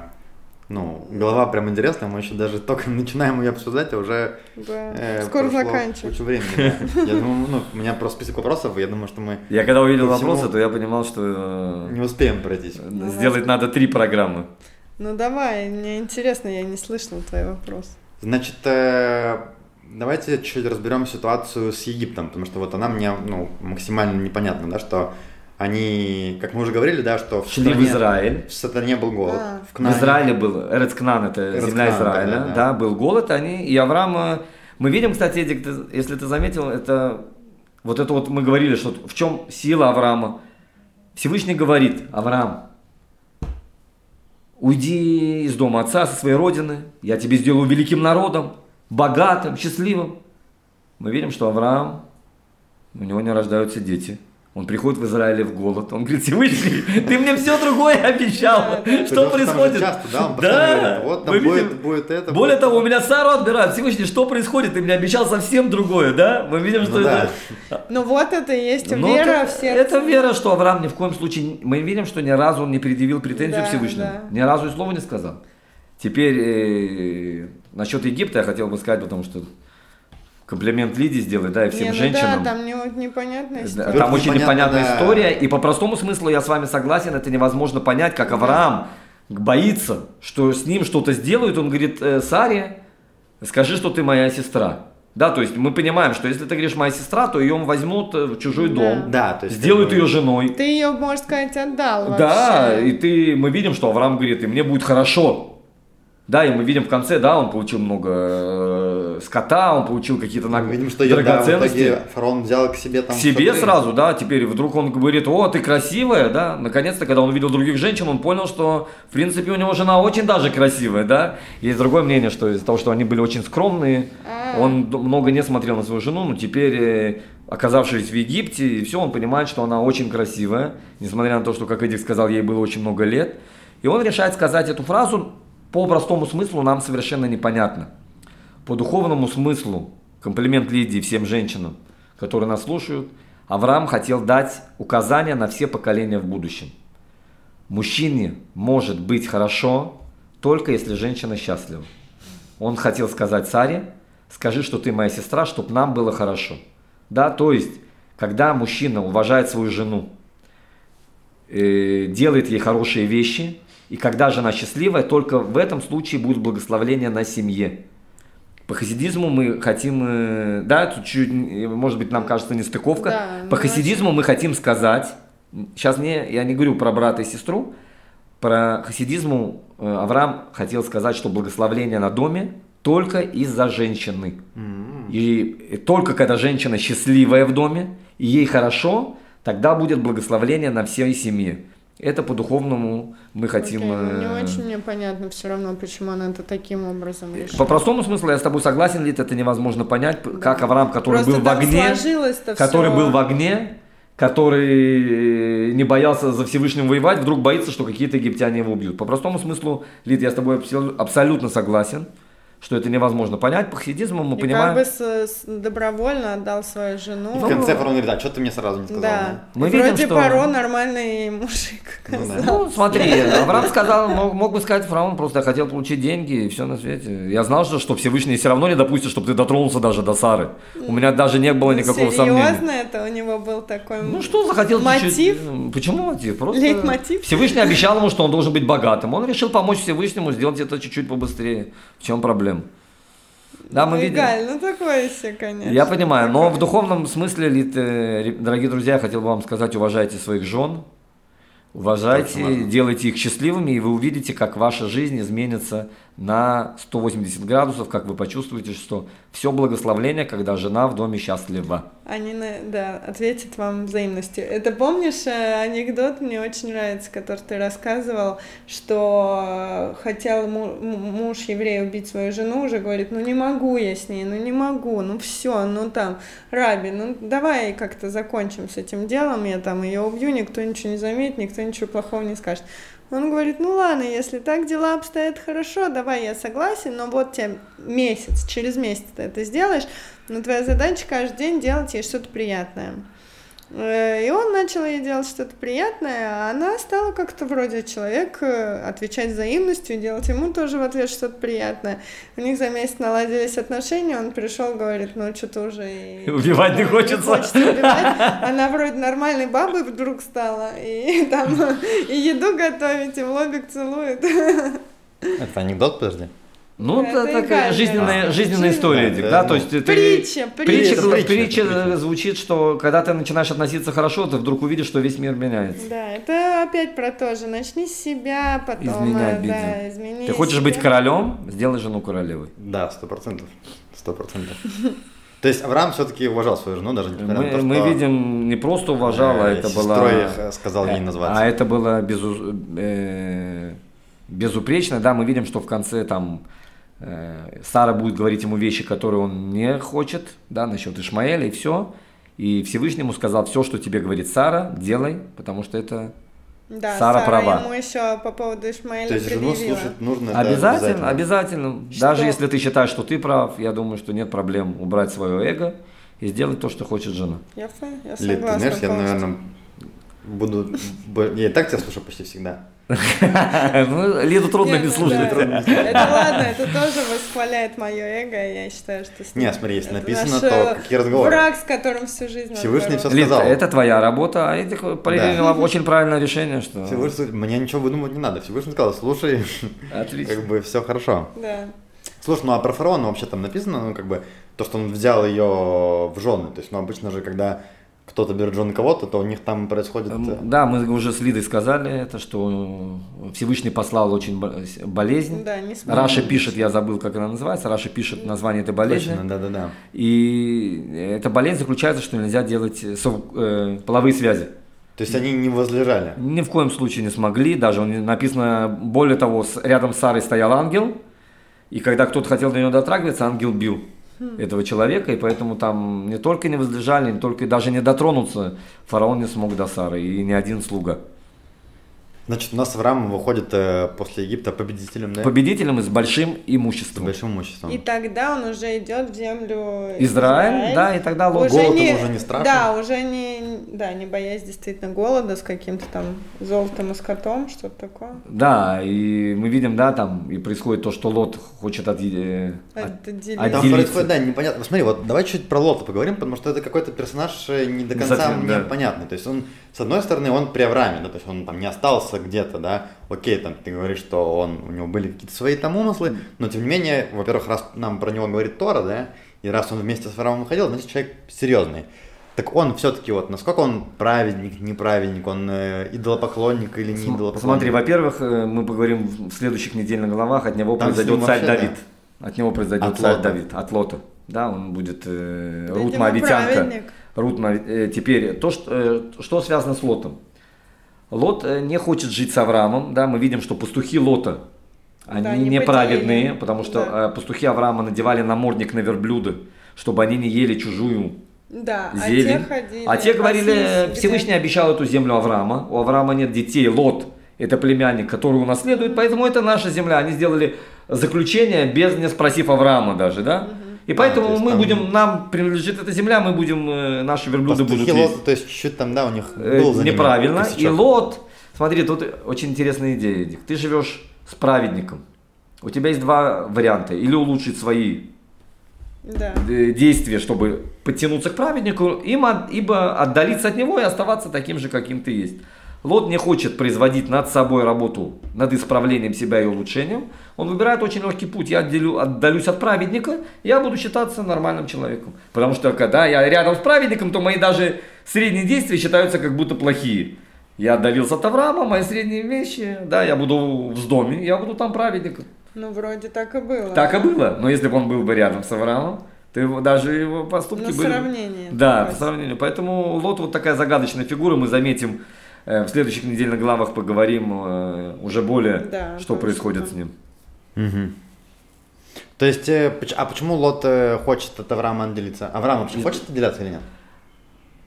ну, голова прям интересная, мы еще даже только *laughs* начинаем ее обсуждать, а уже Да. э, Скоро заканчиваем. кучу времени. да. Я думаю, ну, у меня просто список вопросов, я думаю, что мы Я когда увидел вопросы, то я понимал, что не успеем пройтись. э, сделать надо три программы. Ну давай, мне интересно, я не слышала твой вопрос. Значит, э, давайте чуть-чуть разберем ситуацию с Египтом, потому что вот она мне ну, максимально непонятна, да, что они, как мы уже говорили, да, что в Шли в стране- Израиль. в стране был голод. А. В В Израиле был, Эрец Кнан, это Эрец земля Израиля, да, да, да. был голод, они, и Авраам, мы видим, кстати, Эдик, ты- если ты заметил, это, вот это вот мы говорили, что в чем сила Авраама. Всевышний говорит, Авраам, уйди из дома отца, со своей родины, я тебе сделаю великим народом, богатым, счастливым. Мы видим, что Авраам, у него не рождаются дети. Он приходит в Израиле в голод. Он говорит, Всевышний, ты мне все другое обещал. Что происходит? часто, да, он постоянно говорит, вот там будет, это. Более будет того, у меня Сару отбирают. Всевышний, что происходит? Ты мне обещал совсем другое, да? Мы видим, что Ну это... да. Ну вот это и есть Ну, вера это, в сердце. это вера, что Авраам ни в коем случае... Мы видим, что ни разу он не предъявил претензию Да, Всевышнему. да. Ни разу и слова не сказал. Теперь э, насчет Египта я хотел бы сказать, потому что комплимент Лидии сделать, да, и всем не, ну женщинам. да, там не, непонятная Да, история. Там очень непонятная да. история, и по простому смыслу я с вами согласен, это невозможно понять, как Авраам боится, что с ним что-то сделают, он говорит, «Э, Саре, скажи, что ты моя сестра. Да, то есть мы понимаем, что если ты говоришь моя сестра, то ее возьмут э, в чужой Да. дом, Да, то есть... сделают ее женой. Ты ее, можно сказать, отдал Да, вообще. и ты, мы видим, что Авраам говорит, и мне будет хорошо. Да, и мы видим в конце, да, он получил много э, скота, он получил какие-то Мы наг- видим, что да, драгоценности. итоге фараон взял к себе там... к себе что-то. сразу, да, теперь вдруг он говорит, о, ты красивая, да, наконец-то, когда он увидел других женщин, он понял, что, в принципе, у него жена очень даже красивая, да, есть другое мнение, что из-за того, что они были очень скромные, А. он много не смотрел на свою жену, но теперь, э, оказавшись в Египте, и все, он понимает, что она очень красивая, несмотря на то, что, как Эдик сказал, ей было очень много лет, и он решает сказать эту фразу, по простому смыслу нам совершенно непонятно. По духовному смыслу, комплимент Лидии всем женщинам, которые нас слушают, Авраам хотел дать указания на все поколения в будущем. Мужчине может быть хорошо, только если женщина счастлива. Он хотел сказать Саре, скажи, что ты моя сестра, чтобы нам было хорошо. Да, то есть, когда мужчина уважает свою жену, э, делает ей хорошие вещи, и когда жена счастливая, только в этом случае будет благословление на семье. По хасидизму мы хотим, э, да, тут чуть, может быть, нам кажется нестыковка. Да, По ну, хасидизму мы хотим сказать, сейчас не, я не говорю про брата и сестру, про хасидизму э, Авраам хотел сказать, что благословление на доме только из-за женщины. И только когда женщина счастливая в доме, и ей хорошо, тогда будет благословление на всей семье. Это по-духовному мы хотим... Окей, ну, не э, очень мне понятно все равно, почему она это таким образом решила. По простому смыслу я с тобой согласен, Лид, это невозможно понять, п- как Авраам, который Просто был в огне, который всё. был в огне, который не боялся за Всевышним воевать, вдруг боится, что какие-то египтяне его убьют. По простому смыслу, Лид, я с тобой абсол- абсолютно согласен, что это невозможно понять. По хасидизму мы И понимаем... как бы с- с- добровольно отдал свою жену. В конце фараон говорит, а что ты мне сразу не сказал? Да. Мы И видим, Вроде что- Паро нормальный мужик *laughs* Ну да. оказался. Ну, смотри, Авраам сказал, мог, мог бы сказать фараон, просто я хотел получить деньги и все на свете. Я знал же, что Всевышний все равно не допустит, чтобы ты дотронулся даже до Сары. У меня даже не было никакого Серьезно сомнения. это у него был такой Ну что захотел мотив? Почему мотив? Просто Лейтмотив? Всевышний обещал ему, что он должен быть богатым. Он решил помочь Всевышнему сделать это чуть-чуть побыстрее. В чем проблема? Да, мы видим. Галь, ну такое все, конечно. Я понимаю, но в духовном смысле, э, дорогие друзья, я хотел бы вам сказать, уважайте своих жен, уважайте, делайте их счастливыми, и вы увидите, как ваша жизнь изменится на 180 градусов, как вы почувствуете, что все благословление, когда жена в доме счастлива. Они, да, ответят вам взаимностью. Это помнишь э, анекдот, мне очень нравится, который ты рассказывал, что э, хотел муж еврей убить свою жену, уже говорит, ну не могу я с ней, ну не могу, ну все, ну там, Раби, ну давай как-то закончим с этим делом, я там ее убью, никто ничего не заметит, никто ничего плохого не скажет. Он говорит, ну ладно, если так дела обстоят хорошо, давай, я согласен, но вот тебе месяц, через месяц ты это сделаешь, но твоя задача каждый день делать ей что-то приятное. Э, И он начал ей делать что-то приятное, а она стала как-то вроде человек э, отвечать взаимностью, делать ему тоже в ответ что-то приятное. У них за месяц наладились отношения, он пришел, говорит, ну что-то уже... и- *laughs* Убивать не хочется. убивать. Она вроде нормальной бабой вдруг стала, и там *laughs* и еду готовить, и в лобик целует. *laughs* Это анекдот, подожди. Ну, Это это такая игральная жизненная, история. жизненная история, Дик, Да, да, то есть ты- Притча, Притча, притча. Это притча, притча, это притча. звучит, что когда ты начинаешь относиться хорошо, ты вдруг увидишь, что весь мир меняется. Да, это опять про то же. Начни с себя, потом Изменять э, да, измени Ты хочешь себя. быть королем, сделай жену королевой. Да, сто процентов. Сто процентов. То есть Авраам все-таки уважал свою жену, даже несмотря на Мы, то, что... мы видим, не просто уважала, э, это сестрой была... э, сказал ей назваться. А это было безу- э, безупречно, да, мы видим, что в конце там Сара будет говорить ему вещи, которые он не хочет, да, насчет Ишмаэля и все. И Всевышнему сказал, все, что тебе говорит Сара, делай, потому что это Да, Сара Сара, права. ему еще по поводу Ишмаэля То есть жену слушать нужно. это обязательно, обязательно. Даже если ты считаешь, что ты прав, я думаю, что нет проблем убрать свое эго и сделать то, что хочет жена. Я, фа- я Лид, ты согласна знаешь, я, наверное, буду... Я и так тебя слушаю почти всегда. Ну, Лиду трудно Не, не ну слушать. Это ладно, это тоже восхваляет мое эго, я считаю, что... с Не, смотри, если написано, то э, какие разговоры. Враг, с которым всю жизнь Всевышний Лид, сказал. это твоя работа, а я приняла *laughs* очень правильное решение, что... Всевышний, мне ничего выдумывать не надо. Всевышний сказал, слушай, как бы все хорошо. Да. Слушай, ну а про фараона вообще там написано, ну как бы, то, что он взял ее в жены. То есть, ну обычно же, когда кто-то берет жену кого-то, то у них там происходит... э, Эм, Да, мы уже с Лидой сказали это, что Всевышний послал очень бо- болезнь. Да, не смог. Раши пишет, я забыл, как она называется, Раши пишет название этой болезни. Точно, да-да-да. И эта болезнь заключается, что нельзя делать э, сов- э, половые связи. То есть они не возлежали. Ни в коем случае не смогли, даже написано, более того, рядом с Сарой стоял ангел, и когда кто-то хотел до нее дотрагиваться, ангел бил этого человека, и поэтому там не только не возлежали, не только даже не дотронуться фараон не смог до Сары, и ни один слуга. Значит, у нас Авраам выходит э, после Египта победителем, да? Победителем и с большим С имуществом. большим имуществом. И тогда он уже идет в землю Израиль, да, и тогда Лот. Голод ему уже не страшен? Да, уже не, да, не боясь действительно голода с каким-то там золотом и скотом, что-то такое. Да, и мы видим, да, там и происходит то, что Лот хочет от, э, от- Отделить. А там Отделиться. происходит, да, непонятно. Смотри, вот давай чуть про Лота поговорим, потому что это какой-то персонаж э, не до конца Совсем, мне да. понятный. То есть он, с одной стороны, он при Аврааме, да, то есть он там не остался где-то, да. Окей, там ты говоришь, что он, у него были какие-то свои там умыслы, но тем не менее, во-первых, раз нам про него говорит Тора, да, и раз он вместе с Авраамом ходил, значит, человек серьезный. Так он все-таки вот, насколько он праведник, неправедник, он э, идолопоклонник или не См- идолопоклонник? Смотри, во-первых, э, мы поговорим в следующих недельных главах, от него Там произойдет царь вообще, Давид. От него произойдет От царь Лота. Давид, от Лота. Да, он будет э, Рут Моавитянка. праведник. Рут Моави- э, теперь, то, что, э, что связано с Лотом? Лот э, не хочет жить с Авраамом, да, мы видим, что пастухи Лота, они Да, не неправедные, поделили. потому что Да. э, пастухи Авраама надевали намордник на верблюда, чтобы они не ели чужую Да, зелень. а те ходили. А те говорили, Всевышний обещал эту землю Авраама. У Авраама нет детей, Лот это племянник, который унаследует, поэтому это наша земля. Они сделали заключение, без не спросив Авраама даже, да? И поэтому то есть мы там- будем, нам принадлежит эта земля, мы будем, э, наши верблюды Пастухи будут есть. Лота, то есть чуть-чуть там, да, у них Э, был за ними Неправильно. И. Лот, смотри, тут очень интересная идея, Эдик. Ты живешь с праведником. У тебя есть два варианта. Или улучшить свои Да. э, действия, чтобы подтянуться к праведнику, им от- ибо отдалиться от него и оставаться таким же, каким ты есть. Лот не хочет производить над собой работу, над исправлением себя и улучшением. Он выбирает очень легкий путь. Я отделю, отдалюсь от праведника, я буду считаться нормальным человеком. Потому что когда я рядом с праведником, то мои даже средние действия считаются как будто плохие. Я отдалился от Авраама, мои средние вещи, да, я буду в доме, я буду там праведником. Ну, вроде так и было. Так и было. Но если бы он был бы рядом с Авраамом, то его, даже его поступки На были... бы- сравнение. Да, по сравнению. Поэтому Лот вот такая загадочная фигура. Мы заметим в следующих недельных главах поговорим э, уже более, Да, что происходит с ним. Мгм. То есть, э, а почему Лот э, хочет от Авраама отделиться? Авраам вообще хочет отделяться или нет?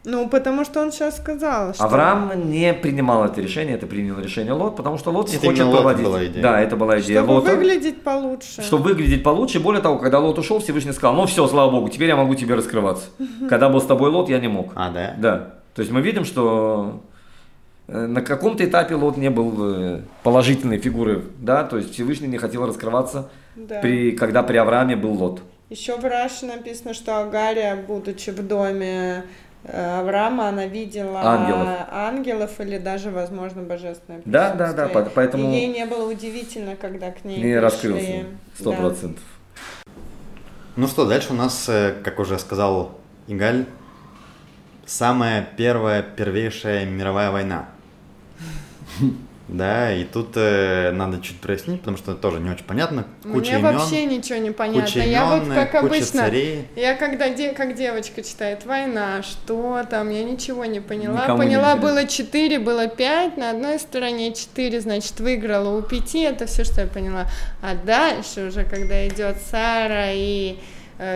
Ну, потому что он сейчас сказал, что... Авраам не принимал это решение, это принял решение Лот, потому что Лот не Это хочет проводить. была идея. Да, это была идея Чтобы Лота. выглядеть получше. Чтобы выглядеть получше, более того, когда Лот ушел, Всевышний сказал, ну все, слава Богу, теперь я могу тебе раскрываться. Когда был с тобой Лот, я не мог. А, да? Да. То есть мы видим, что э, на каком-то этапе Лот не был э, положительной фигурой, да, то есть Всевышний не хотел раскрываться, Да. при, когда при Аврааме был Лот. Еще в Раше написано, что Агария, будучи в доме э, Авраама, она видела Ангелов. ангелов или даже, возможно, божественное Да, да, да, поэтому- И ей не было удивительно, когда к ней Не пришли. раскрылся, сто Да. процентов. Ну что, дальше у нас, э, как уже сказал Игаль, самая первая, первейшая мировая война. Да, и тут э, надо чуть прояснить, потому что тоже не очень понятно. Куча Мне имен, вообще ничего не понятно. куча я вот имен, как куча обычно, царей. я когда де- как девочка читает война, что там, я ничего не поняла. Никому не поняла, интересно. было 4, было 5, на одной стороне 4, значит, выиграла у 5, это все, что я поняла. А дальше уже, когда идет Сара и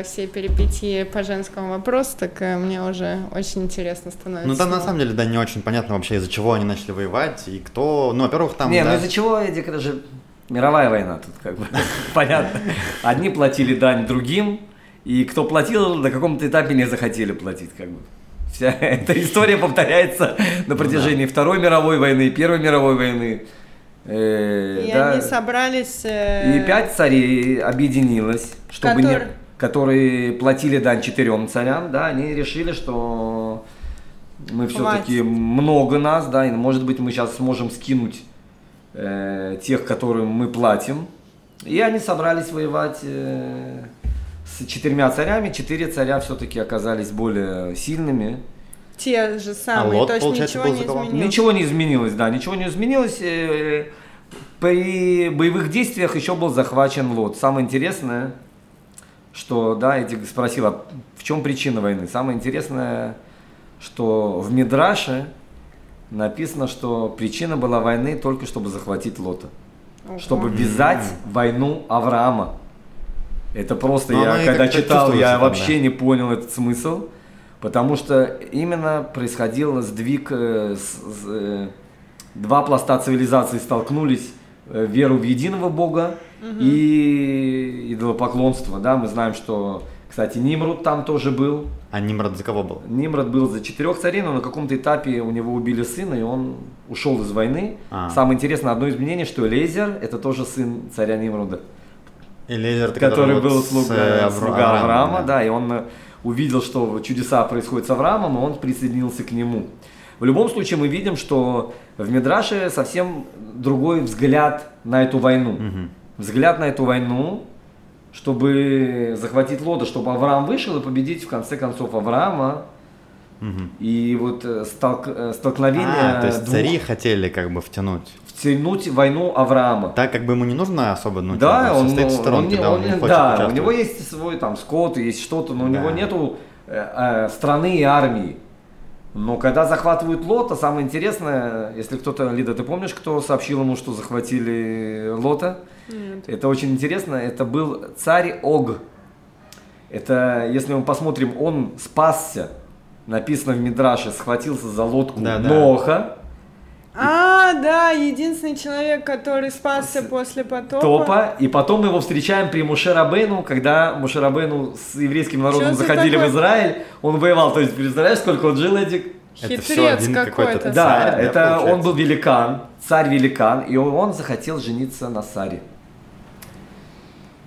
все перипетии по женскому вопросу, так э, мне уже очень интересно становится. Ну там на самом деле, да, не очень понятно вообще, из-за чего они начали воевать и кто. Ну, во-первых, там. не, да, ну из-за чего, Эдик, это же мировая война тут как бы, *laughs* понятно. Одни платили дань другим, и кто платил, на каком-то этапе не захотели платить как бы. Вся *laughs* эта история повторяется на протяжении Второй мировой войны, Первой мировой войны. Э, И да. они собрались... э, И пять царей объединилось, чтобы не, Котор- которые платили дань четырем царям, да, они решили, что мы все-таки много нас, да, и может быть мы сейчас сможем скинуть э, тех, которым мы платим. И они собрались воевать э, с четырьмя царями. Четыре царя все-таки оказались более сильными. Те же самые, Лот, то есть получается, ничего не изменилось. Ничего не изменилось, да, ничего не изменилось. Э, При боевых действиях еще был захвачен Лот. Самое интересное, что, да, я тебе спросила, в чем причина войны. Самое интересное, что в Мидраше написано, что причина была войны только чтобы захватить Лота. Ого. Чтобы ввязать в войну Авраама. Это просто, Ну, оно я когда читал, я там, вообще да. не понял этот смысл. Потому что именно происходил сдвиг э, с- с, э, два пласта цивилизации столкнулись, э, веру в единого Бога и идолопоклонство, да, мы знаем, что, кстати, Нимруд там тоже был, А Нимрод за кого был? Нимрод был за четырех царей, но на каком-то этапе у него убили сына, и он ушел из войны. А. Самое интересное, одно из мнений, что Лезер это тоже сын царя Нимруда, Элизер, который вот был с, слуга, э, Авра- слуга Авраама, да. да, и он э, увидел, что чудеса происходят с Авраамом, и он присоединился к нему. В любом случае мы видим, что в Мидраше совсем другой взгляд на эту войну. Мгм. Взгляд на эту войну, чтобы захватить Лода, чтобы Авраам вышел и победить в конце концов Авраама. Мгм. И вот э, столк- э, столкновение А, то есть двух- цари хотели как бы втянуть. втянуть войну Авраама. Так как бы ему не нужно особо, ну, да, типа, он, состоит в он- сторонке, он- да, он, он- не хочет да, у него есть свой там скот, есть что-то, но у Да. него нету э, э, страны и армии. Но когда захватывают Лота, самое интересное, если кто-то, Лида, ты помнишь, кто сообщил ему, что захватили Лота? Нет. Это очень интересно, это был царь Ог. Это, если мы посмотрим, он спасся, написано в Мидраше, схватился за лодку Да, да. А, да, единственный человек, который спасся после потопа. Топа, и потом мы его встречаем при Мушерабейну, когда Мушерабейну с еврейским народом Чё за заходили в Израиль, он воевал, то есть представляешь, сколько он жил, Эдик? Это Хитрец один какой-то. Да, Царь, да, это он был великан, царь-великан, и он, он захотел жениться на Саре.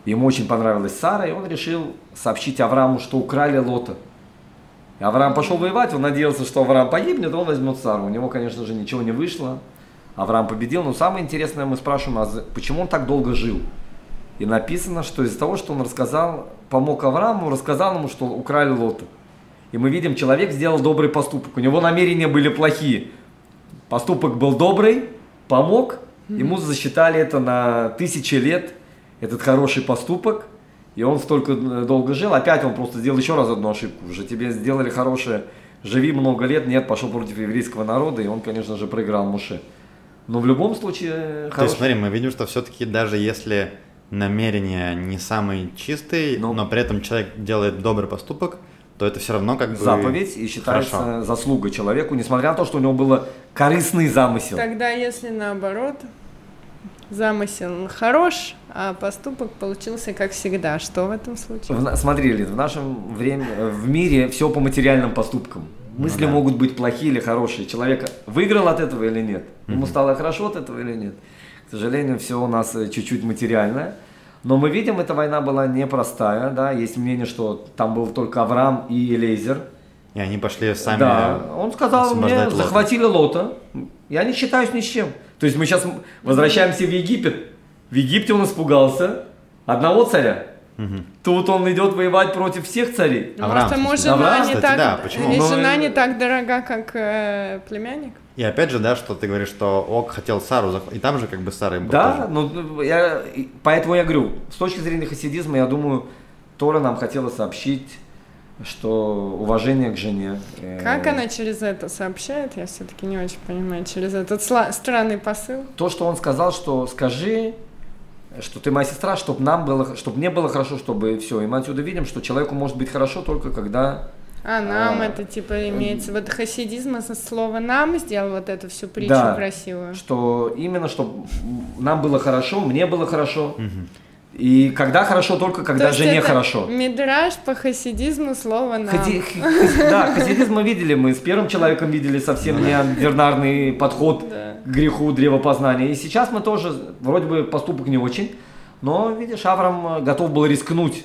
Ему очень понравилась Сара, и он решил сообщить Аврааму, что украли Лота. И Авраам пошел воевать, он надеялся, что Авраам погибнет, он возьмет Сару. У него, конечно же, ничего не вышло. Авраам победил, но самое интересное, мы спрашиваем, а почему он так долго жил? И написано, что из-за того, что он рассказал, помог Аврааму, рассказал ему, что украли Лота. И мы видим, человек сделал добрый поступок. У него намерения были плохие. Поступок был добрый, помог, ему засчитали это на тысячи лет, этот хороший поступок, и он столько э, долго жил. Опять он просто сделал еще раз одну ошибку. Уже тебе сделали хорошее, живи много лет, нет, пошел против еврейского народа, и он, конечно же, проиграл Муше. Но в любом случае, То есть, хороший- смотри, мы видим, что все-таки даже если намерение не самый чистый, Ну. но при этом человек делает добрый поступок, то это все равно как бы заповедь и считается хорошо. заслугой человеку, несмотря на то, что у него был корыстный замысел. Тогда, если наоборот, замысел хорош, а поступок получился как всегда, что в этом случае? В смотри, Лид, в нашем время, в мире все по материальным поступкам. Мысли да. могут быть плохие или хорошие. Человек выиграл от этого или нет? Ему стало хорошо от этого или нет? К сожалению, все у нас э, чуть-чуть материальное. Но мы видим, эта война была непростая, да, есть мнение, что там был только Авраам и Элейзер. И они пошли сами. Да, он сказал мне, Лота. захватили Лота, я не считаюсь ни с чем. То есть мы сейчас возвращаемся в Египет. В Египте он испугался одного царя. Мгм. Тут он идет воевать против всех царей. Ну, Авраам, может, смысле. жена Авраам, не кстати, так, да, почему? и Ну, жена не так дорога, как э, племянник. И опять же, да, что ты говоришь, что Ок хотел Сару, зах- и там же как бы Сарой был Да, тоже. ну я, поэтому я говорю, с точки зрения хасидизма, я думаю, Тора нам хотела сообщить, что уважение к жене. э, Как она через это сообщает, я все-таки не очень понимаю, через этот сла- странный посыл. То, что он сказал, что скажи, что ты моя сестра, чтобы нам было, чтобы мне было хорошо, чтобы все. И мы отсюда видим, что человеку может быть хорошо только когда А нам А, это типа имеется, вот хасидизм со слова нам сделал вот эту всю притчу Да. красивую. что именно, чтобы нам было хорошо, мне было хорошо. И когда хорошо, только когда То есть жене это хорошо. Мидраж по хасидизму слова нам. Хади- Да, хасидизм мы видели, мы с первым человеком видели совсем невернарный подход Да. к греху древопознания. И сейчас мы тоже, вроде бы поступок не очень, но, видишь, Авраам готов был рискнуть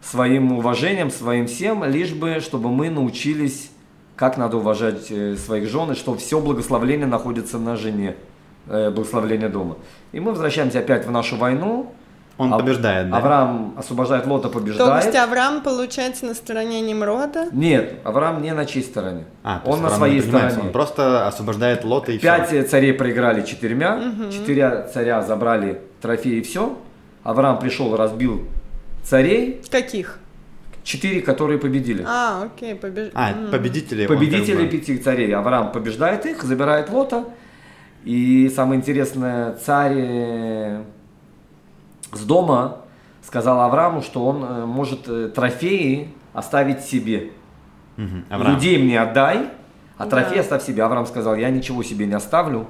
своим уважением, своим всем, лишь бы, чтобы мы научились, как надо уважать э, своих жен, и что все благословление находится на жене, э, благословление дома. И мы возвращаемся опять в нашу войну. Он Ав- побеждает, да? Авраам освобождает Лота, То побеждает. есть Авраам получается на стороне Немрода? Нет, Авраам не на чьей стороне. А, то он на своей стороне. Он просто освобождает Лота и Пять все. царей проиграли четырьмя, четыре царя забрали трофеи и все. Авраам пришел, разбил царей, Каких? четыре, которые победили. А, окей, побеж... А, победители. Победители пяти царей. Авраам побеждает их, забирает Лота. И самое интересное, царь с дома сказал Аврааму, что он э, может э, трофеи оставить себе. Авраам. Людей мне отдай, а Да. трофей оставь себе. Авраам сказал, я ничего себе не оставлю.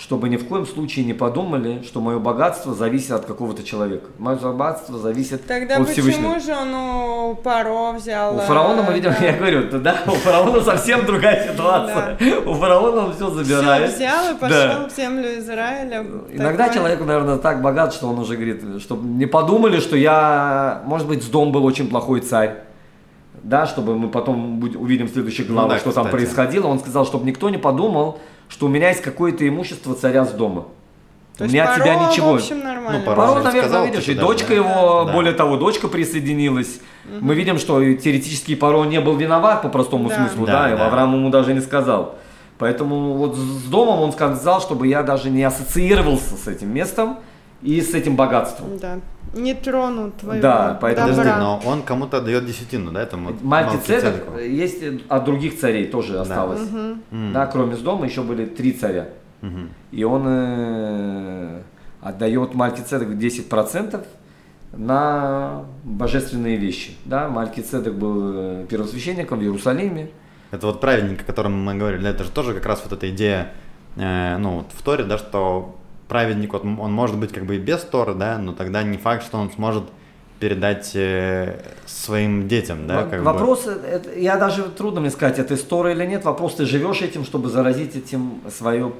Чтобы ни в коем случае не подумали, что мое богатство зависит от какого-то человека. Мое богатство зависит Тогда от почему Всевышнего. же он у Паро взял? У фараона мы э, видим, да. я говорю, да, у фараона совсем другая ситуация. У фараона он все забирает. Всё взял и пошел Да. в землю Израиля. Иногда Такое. человек, наверное, так богат, что он уже говорит, чтобы не подумали, что я, может быть, с дом был очень плохой царь. Да, чтобы мы потом увидим в следующих Ну главах, да, что там кстати. происходило. Он сказал, чтобы никто не подумал, что у меня есть какое-то имущество царя с дома. То у меня от тебя ничего. в общем, нормально. Ну, Паро Паро, наверное, сказал, видишь, типа, и даже, дочка да. его, Да. более того, дочка присоединилась. Мы видим, что теоретически Паро не был виноват по простому Да. смыслу, Да, да, и да. Авраам ему даже не сказал. Поэтому вот с домом он сказал, чтобы я даже не ассоциировался с этим местом и с этим богатством. Да. Не трону твоего Да, поэтому- добра. Подожди, но он кому-то дает десятину, да, этому Мальтицедек есть от других царей тоже осталось. М. Да, кроме с дома еще были три царя. Мгм. И он э, отдает Малькицедек 10% на божественные вещи. Да, Малькицедек был э, первосвященником в Иерусалиме. Это вот праведник, о котором мы говорили, это же тоже как раз вот эта идея, э, ну, вот в Торе, да, что праведник, вот, он может быть как бы и без Торы, да, но тогда не факт, что он сможет передать э, своим детям, да, как бы. Вопрос, э, это- я даже трудно мне сказать, это Торы или нет. Вопрос, ты живешь этим, чтобы заразить этим свое,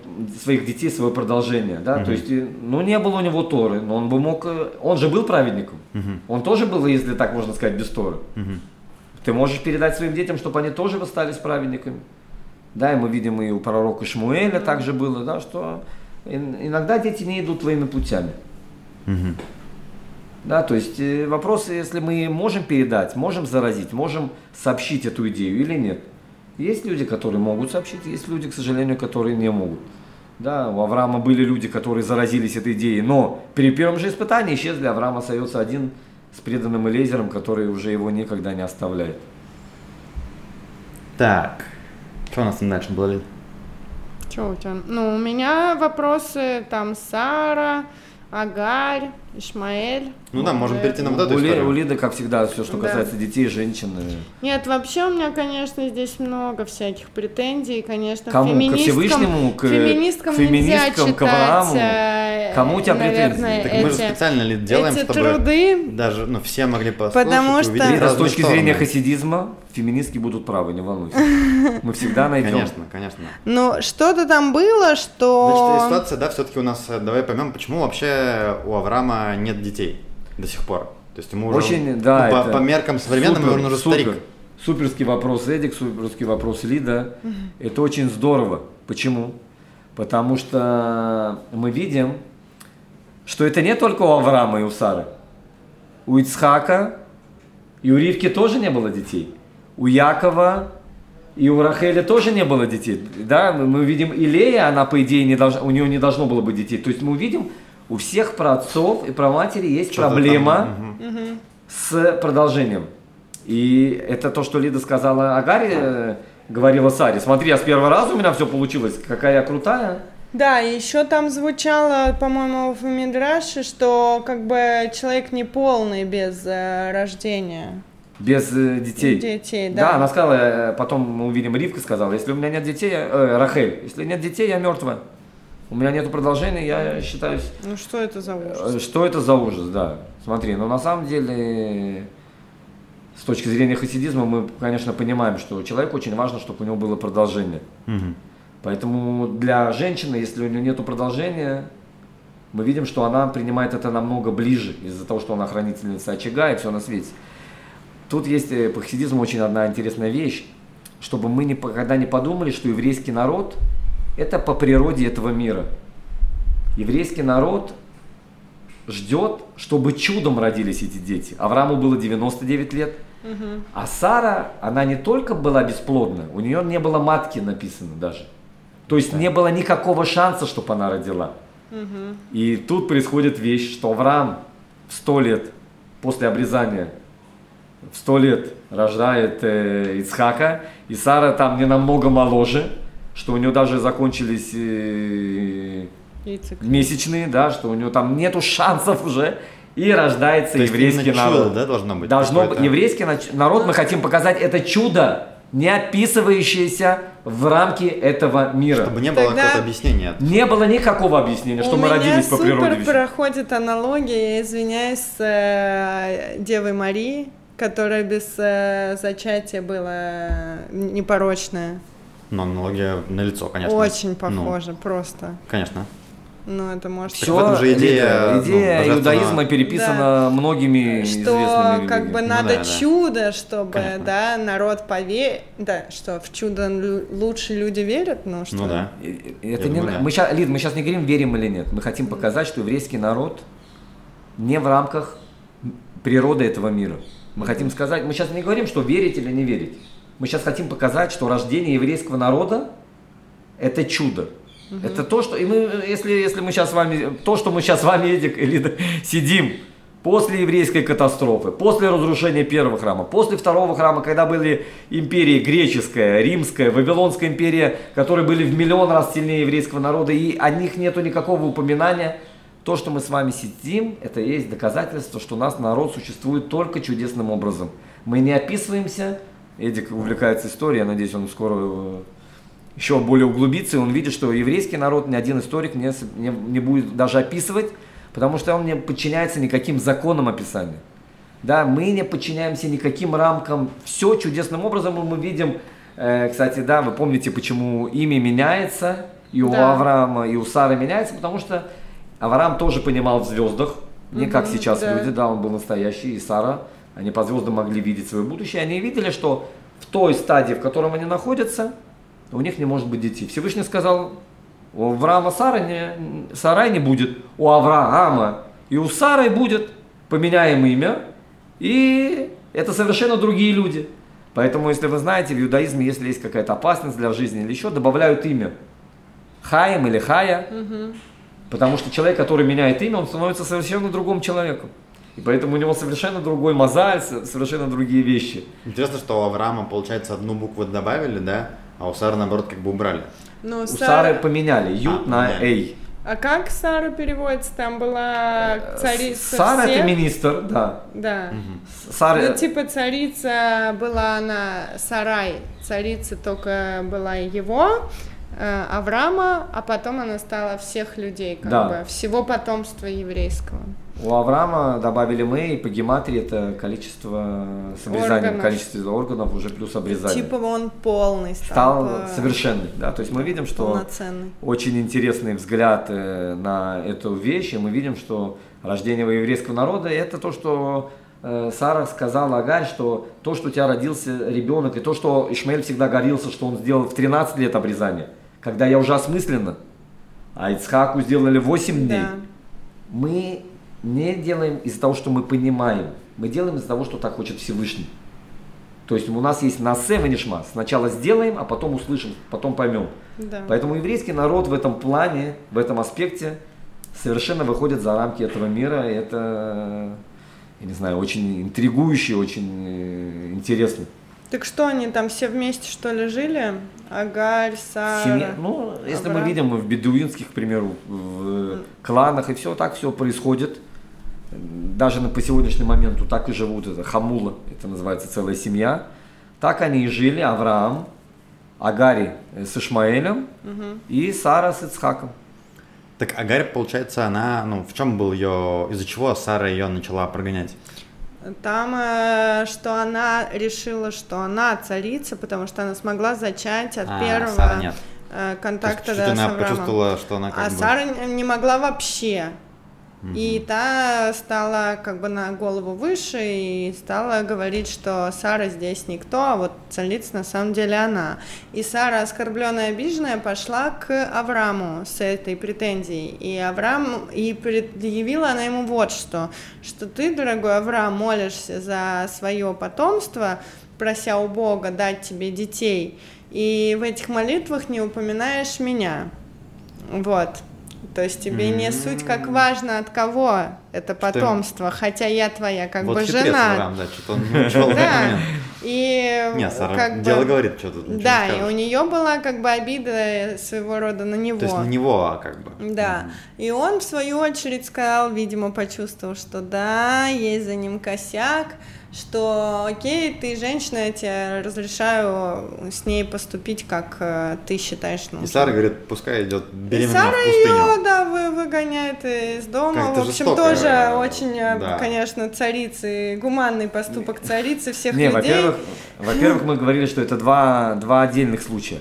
своих детей, свое продолжение. Да? То есть, э, ну не было у него Торы, но он бы мог, э, он же был праведником. Мгм. Он тоже был, если так можно сказать, без Торы. Мгм. Ты можешь передать своим детям, чтобы они тоже остались праведниками. Да, и мы видим и у пророка Шмуэля также было, да, что иногда дети не идут твоими путями. Мгм. Да, то есть э, вопрос, если мы можем передать, можем заразить, можем сообщить эту идею или нет. Есть люди, которые могут сообщить, есть люди, к сожалению, которые не могут. Да, у Авраама были люди, которые заразились этой идеей, но при первом же испытании исчезли, Авраам остается один с преданным Элейзером, который уже его никогда не оставляет. Так, что у нас там дальше было? Что у тебя? Ну, у меня вопросы там Сара, Агарь, Ишмаэль. Ну да, можем перейти на вот эту у, историю. у Лиды, как всегда, все, что Да. касается детей, женщин. э, Нет, вообще у меня, конечно, здесь много всяких претензий, конечно, Кому? Ко феминисткам, Всевышнему? К- феминисткам, нельзя феминисткам, к Аврааму? э, Кому у тебя претензии? наверное, Так мы же эти, специально Лид, делаем, эти чтобы труды. даже, ну, все могли послушать Потому что- Лида, с точки зрения стороны. хасидизма, феминистки будут правы, не волнуйся. *laughs* Мы всегда найдем. Конечно, конечно. Ну, что-то там было, Значит, что... ситуация, да, все-таки у нас, э, давай поймем, почему вообще у Авраама нет детей до сих пор. То есть ему уже, Очень, да, ну, по, по меркам современным супер, он уже супер. старик. Суперский вопрос Эдик, суперский вопрос Лида. Это очень здорово. Почему? Потому что мы видим, что это не только у Авраама и у Сары. У Ицхака и у Ривки тоже не было детей. У Якова и у Рахеля тоже не было детей. Да, мы мы видим и Лея, она по идее не должна, у нее не должно было быть детей. То есть мы видим, у всех праотцов и праматери есть Что-то проблема там, мгм. с продолжением. И это то, что Лида сказала Агаре, э, говорила Саре. Смотри, а с первого раза у меня все получилось, какая я крутая. Да, и еще там звучало, по-моему, в Мидраше, что как бы человек не полный без э, рождения Без э, детей. детей, Да, да. она сказала, э, потом мы увидим, Ривка сказала, если у меня нет детей, э, Рахель, если нет детей, я мертвая. У меня нет продолжения, я считаюсь Ну что это за ужас? Э, Что это за ужас, да. Смотри, но на самом деле, с точки зрения хасидизма, мы, конечно, понимаем, что человеку очень важно, чтобы у него было продолжение. Мгм. Поэтому для женщины, если у нее нет продолжения, мы видим, что она принимает это намного ближе, из-за того, что она хранительница очага и все на свете. Тут есть э, по хасидизму очень одна интересная вещь, чтобы мы никогда не подумали, что еврейский народ – это по природе этого мира. Еврейский народ ждет, чтобы чудом родились эти дети. Аврааму было 99 лет, а Сара, она не только была бесплодна, у нее не было матки написано даже. То есть не было никакого шанса, чтобы она родила. И тут происходит вещь, что Авраам в 100 лет после обрезания, в 100 лет рождает э, Ицхака, и Сара там не намного моложе, что у нее даже закончились э, Яйцек. месячные, да, что у нее там нету шансов уже, и рождается То есть еврейский чудо, народ. да, должно быть? Должно быть какое-то? еврейский нач- народ, мы хотим показать это чудо, не описывающаяся в рамки этого мира. Чтобы не было Тогда- какого-то объяснения. Не было никакого объяснения, что У мы меня родились по супер природе. проходит аналогия, я извиняюсь, с э, Девой Марии, которая без э, зачатия была непорочная. Но аналогия на лицо, конечно. Очень Ну, похоже, просто. конечно. Ну, это может... Так в этом же идея, ну, идея божественного- иудаизма переписана многими что известными как бы людьми. надо да, да. чудо, чтобы, Конечно. да, народ поверил, да, что в чудо лучше люди верят, ну что... Ну да. Это Я не, думаю, да. мы щас, Лид, мы сейчас не говорим, верим или нет. Мы хотим показать, что еврейский народ не в рамках природы этого мира. Мы хотим сказать, мы сейчас не говорим, что верить или не верить. Мы сейчас хотим показать, что рождение еврейского народа – это чудо. Это то, что, и мы, если, если мы сейчас с вами, то, что мы сейчас с вами, Эдик, Лида, *laughs* сидим после еврейской катастрофы, после разрушения первого храма, после второго храма, когда были империи греческая, римская, Вавилонская империя, которые были в миллион раз сильнее еврейского народа, и о них нету никакого упоминания, то, что мы с вами сидим, это есть доказательство, что у нас народ существует только чудесным образом. Мы не описываемся, Эдик увлекается историей, я надеюсь, он скоро э, еще более углубиться, и он видит, что еврейский народ ни один историк не, не, не будет даже описывать, потому что он не подчиняется никаким законам описания. Да, мы не подчиняемся никаким рамкам. Все чудесным образом мы видим. э, кстати, да, вы помните, почему имя меняется, и у Да. Авраама, и у Сары меняется, потому что Авраам тоже понимал в звездах, не как Мгм, сейчас да. люди, да, он был настоящий, и Сара, они по звездам могли видеть свое будущее, они видели, что в той стадии, в котором они находятся, у них не может быть детей. Всевышний сказал, у Авраама Сара не, Сарай не будет, у Авраама и у Сары будет, поменяем имя, и это совершенно другие люди. Поэтому, если вы знаете, в иудаизме, если есть какая-то опасность для жизни или еще, добавляют имя. Хаим или Хая, потому что человек, который меняет имя, он становится совершенно другим человеком. И поэтому у него совершенно другой мозаль, со- совершенно другие вещи. Интересно, что у Авраама, получается, одну букву добавили, да, а у Сары, наоборот, как бы убрали. Ну, У Сара- Сары поменяли ют А, на эй. А как Сара переводится? Там была царица Сара всех? это министр, да. Да. Сара, Ну, типа царица была она Сарай, царица только была его, э, Авраама, а потом она стала всех людей, как Да. бы, всего потомства еврейского. У Авраама добавили мы, и по гематрии это количество с обрезанием, Органов. количество органов уже плюс обрезание. Типа он полный стал. стал по- совершенный, да, то есть мы видим, что очень интересный взгляд э, на эту вещь, и мы видим, что рождение еврейского народа это то, что э, Сара сказала Агарь, что то, что у тебя родился ребенок, и то, что Ишмаэль всегда горился, что он сделал в 13 лет обрезания, когда я уже осмысленно, а Ицхаку сделали 8 дней. Да. Мы не делаем из-за того, что мы понимаем, мы делаем из-за того, что так хочет Всевышний. То есть у нас есть насе ванишма. Сначала сделаем, а потом услышим, потом поймем. Да. Поэтому еврейский народ в этом плане, в этом аспекте совершенно выходит за рамки этого мира. И это, я не знаю, очень интригующе, очень э, интересно. Так что они там все вместе что ли жили? Агарь, Сара. Семья- ну, если мы Авраам. видим в бедуинских, к примеру, в кланах и все, так все происходит. Даже на, по сегодняшний момент так и живут, это хамула, это называется целая семья. Так они и жили, Авраам, Агари э, с Ишмаэлем и Сара с Ицхаком. Так Агарь, получается, она, ну, в чем был ее, из-за чего Сара ее начала прогонять? Там, э, что она решила, что она царица, потому что она смогла зачать от А, первого Сара нет. э, То контакта есть да, с она Авраамом. почувствовала, что она как А бы... Сара не могла вообще. И та стала как бы на голову выше и стала говорить, что Сара здесь никто, а вот царица на самом деле она. И Сара, оскорбленная, обиженная, пошла к Аврааму с этой претензией. И Авраам, и предъявила она ему вот что, что ты, дорогой Авраам, молишься за свое потомство, прося у Бога дать тебе детей, и в этих молитвах не упоминаешь меня. Вот. То есть тебе не суть как важно от кого это потомство, хотя я твоя как вот бы жена. Да, что-то он не учел в *laughs* этот Да. момент. И Не, Сара, как бы- дело говорит, что тут Да, и у нее была как бы обида своего рода на него. То есть не него, а как бы. Да. И он, в свою очередь, сказал, видимо, почувствовал, что да, есть за ним косяк, что окей, ты женщина, я тебе разрешаю с ней поступить, как э, ты считаешь нужным. И Сара говорит, пускай идет И беременная Сара в пустыню. ее, да, вы, выгоняет из дома. Как-то в общем, жестоко, тоже э, очень, э, да. конечно, царицы, гуманный поступок царицы всех Не, людей. во-первых, во-первых, мы говорили, что это два, два отдельных случая.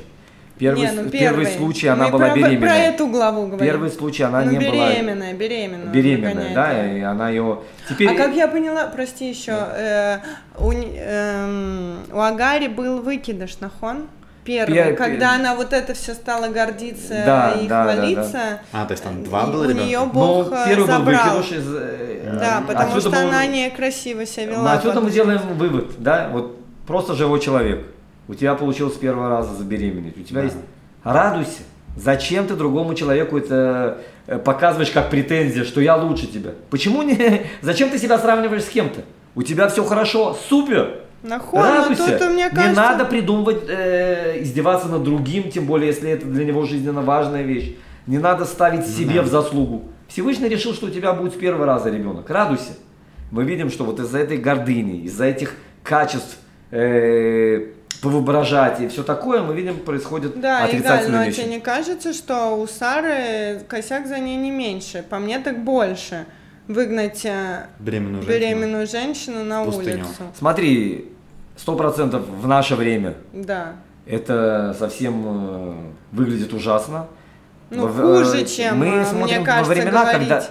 Первый, Не, ну, первый случай она Мы была про, беременная. Про эту главу говорим. Первый случай она ну, не была беременная, беременная. беременная, выгоняет, да, и она ее... Теперь... А как я поняла, прости еще, э, у, эм, у Агари был выкидыш, нахон? Первый, Пер- когда она вот это все стала гордиться Да, и да, да, хвалиться. А, то есть там два было У ребенка? нее Ну, Бог э, первый был забрал. выкидыш из... э, Да, потому отсюда что был- она некрасиво себя Ну, вела. Отсюда мы потом. делаем вывод, да, вот просто живой человек. У тебя получилось с первого раза забеременеть. У тебя Да. есть... Радуйся. Зачем ты другому человеку это э, показываешь как претензия, что я лучше тебя? Почему не... *laughs* Зачем ты себя сравниваешь с кем-то? У тебя все хорошо, супер. Ну Радуйся. тут, мне Не кажется... надо придумывать, э, издеваться над другим, тем более, если это для него жизненно важная вещь. Не надо ставить себе Да. в заслугу. Всевышний решил, что у тебя будет с первого раза ребенок. Радуйся. Мы видим, что вот из-за этой гордыни, из-за этих качеств э, повоображать и все такое, мы видим, происходит Да, Игаль, но отрицательные вещи. тебе не кажется, что у Сары косяк за ней не меньше? По мне так больше. Выгнать э, Беременную женщину. беременную женщину на пустыню. улицу. Смотри, сто процентов в наше время Да. это совсем э, выглядит ужасно. Ну, В- хуже, э, чем, мы смотрим мне кажется, во времена, говорить. когда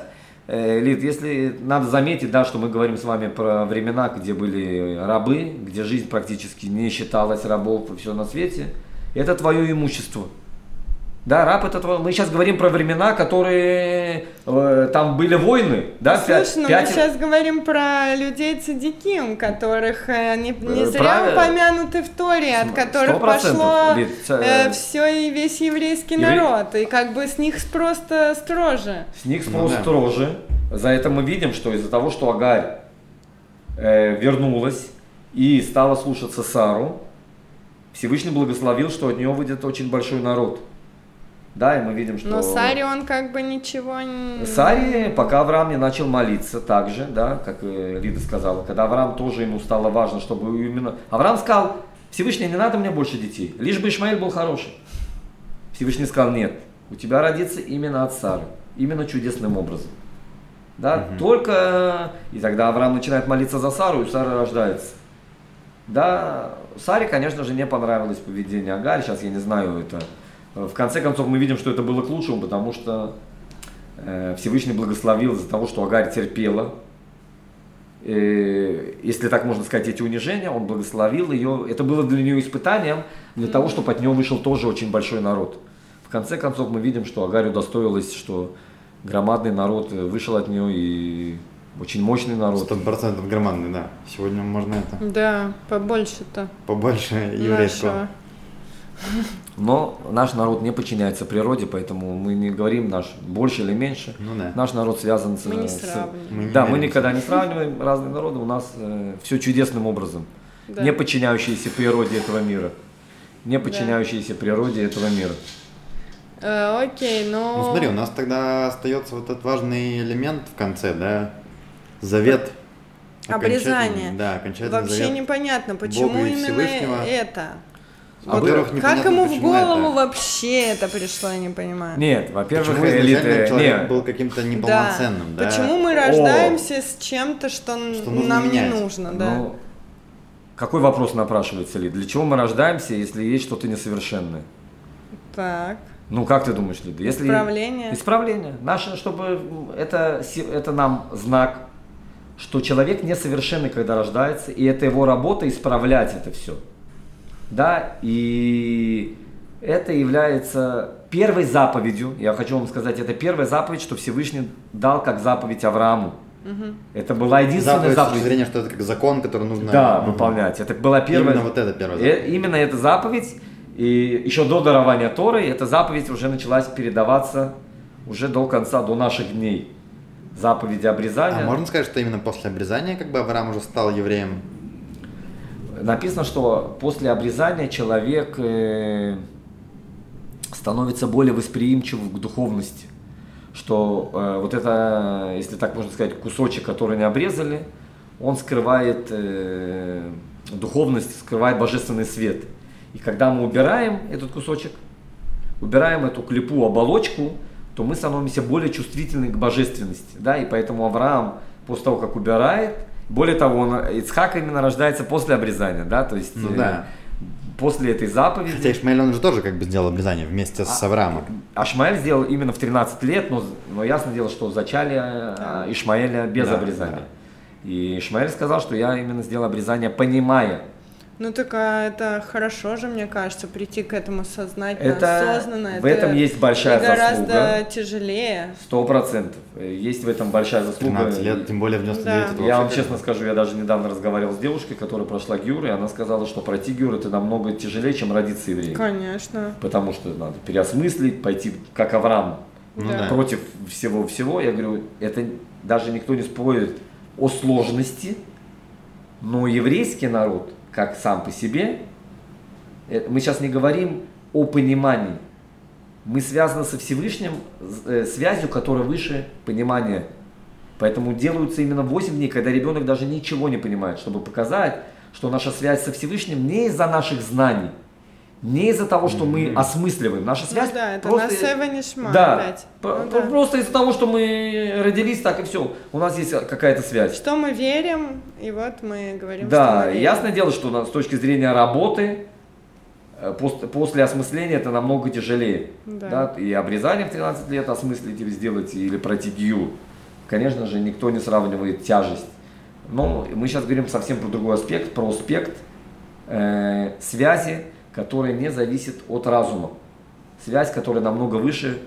Лид, если надо заметить, да, что мы говорим с вами про времена, где были рабы, где жизнь практически не считалась рабов и все на свете, это твое имущество. Да, раб это. Мы сейчас говорим про времена, которые э, там были войны, да, Слушай, ну пять- мы сейчас говорим про людей цадиким, которых э, не, не Э, зря правильно. упомянуты в Торе, от которых пошло э, все и весь еврейский евре- народ, и как бы с них просто строже. С них Ну спрос да. строже. За это мы видим, что из-за того, что Агарь э, вернулась и стала слушаться Сару, Всевышний благословил, что от нее выйдет очень большой народ. Да, и мы видим, что... Но Саре он как бы ничего не... Саре, пока Авраам не начал молиться также, да, как э, Лида сказала, когда Авраам тоже ему стало важно, чтобы именно... Авраам сказал, Всевышний, не надо мне больше детей, лишь бы Ишмаэль был хороший. Всевышний сказал, нет, у тебя родится именно от Сары, именно чудесным образом. Да, Мгм. только... И тогда Авраам начинает молиться за Сару, и Сара рождается. Да, Саре, конечно же, не понравилось поведение Агарь, сейчас я не знаю это. В конце концов, мы видим, что это было к лучшему, потому что э, Всевышний благословил из-за того, что Агарь терпела. Э, если так можно сказать, эти унижения, он благословил ее. Это было для нее испытанием, для того, чтобы от нее вышел тоже очень большой народ. В конце концов, мы видим, что Агарь удостоилась, что громадный народ вышел от нее и очень мощный народ. Сто процентов громадный, да. Сегодня можно это Да, побольше-то побольше еврейского. нашего. *laughs* Но наш народ не подчиняется природе, поэтому мы не говорим наш больше или меньше. Ну да. Наш народ связан с... Мы не с-. Мы не да, мы меряемся. никогда не сравниваем разные народы, у нас все чудесным образом. Да. Не подчиняющиеся природе этого мира. Не подчиняющиеся природе этого мира. Э, окей, но... Ну смотри, у нас тогда остается вот этот важный элемент в конце, да? Завет. Обрезание. Окончательный, Да, окончательный Вообще завет. непонятно, почему Бога именно Всевышнего. это. А Во-первых, Как непонятно, ему в голову это. вообще это пришло, я не понимаю. Нет, во-первых, элиты... человек не, был каким-то неполноценным, да? Почему мы рождаемся с чем-то, что, Что нужно нам менять. не нужно, да? ну, какой вопрос напрашивается, Лид? Для чего мы рождаемся, если есть что-то несовершенное? Так. Ну, как ты думаешь, Лида? Если... Исправление. Исправление. Наше, чтобы это, это нам знак, что человек несовершенный, когда рождается, и это его работа исправлять это все. Да, и это является первой заповедью, я хочу вам сказать, это первая заповедь, что Всевышний дал как заповедь Аврааму. Это была единственная Заповедь с точки заповедь. зрения, что это как закон, который нужно... Да, Мгм. выполнять. Это была первая. Именно вот это первая Э, заповедь. Именно эта заповедь. И еще до дарования Торы эта заповедь уже началась передаваться уже до конца, до наших дней. Заповеди обрезания. А можно сказать, что именно после обрезания как бы Авраам уже стал евреем? Написано, что после обрезания человек э, становится более восприимчив к духовности. Что э, вот это, если так можно сказать, кусочек, который не обрезали, он скрывает э, духовность, скрывает божественный свет. И когда мы убираем этот кусочек, убираем эту клепу, оболочку, то мы становимся более чувствительны к божественности. Да? И поэтому Авраам после того, как убирает, более того, он, Ицхак именно рождается после обрезания, да, то есть Ну э, да. после этой заповеди. Хотя Ишмаэль, он же тоже как бы сделал обрезание вместе с Авраамом. Ашмаэль сделал именно в 13 лет, но, но ясно дело, что зачали а, Ишмаэля без Да, обрезания. да. И Ишмаэль сказал, что я именно сделал обрезание, понимая. Ну так а это хорошо же, мне кажется, прийти к этому сознательно, Это, осознанно. в этом есть большая и гораздо заслуга. тяжелее. Сто процентов. Есть в этом большая заслуга. 13 лет, тем более в 99 Да. это Я вам честно скажу, я даже недавно разговаривал с девушкой, которая прошла ГЮР, и она сказала, что пройти ГЮР это намного тяжелее, чем родиться евреем. Конечно. Потому что надо переосмыслить, пойти как Авраам Ну да. против всего-всего. Я говорю, это даже никто не спорит о сложности, но еврейский народ, как сам по себе, э, мы сейчас не говорим о понимании. Мы связаны со Всевышним э, связью, которая выше понимания. Поэтому делаются именно 8 дней, когда ребенок даже ничего не понимает, чтобы показать, что наша связь со Всевышним не из-за наших знаний, не из-за того, что мы осмысливаем. Наша связь Ну да, это просто... на Да, Ну да. просто из-за того, что мы родились, так и все. У нас есть какая-то связь. Что мы верим, и вот мы говорим, Да, что мы верим. ясное дело, что с точки зрения работы, э, пос- после осмысления это намного тяжелее. Да. И обрезание в 13 лет осмыслить или сделать, или пройти ГИЮ. Конечно же, никто не сравнивает тяжесть. Но мы сейчас говорим совсем про другой аспект, про аспект э, связи, которая не зависит от разума. Связь, которая намного выше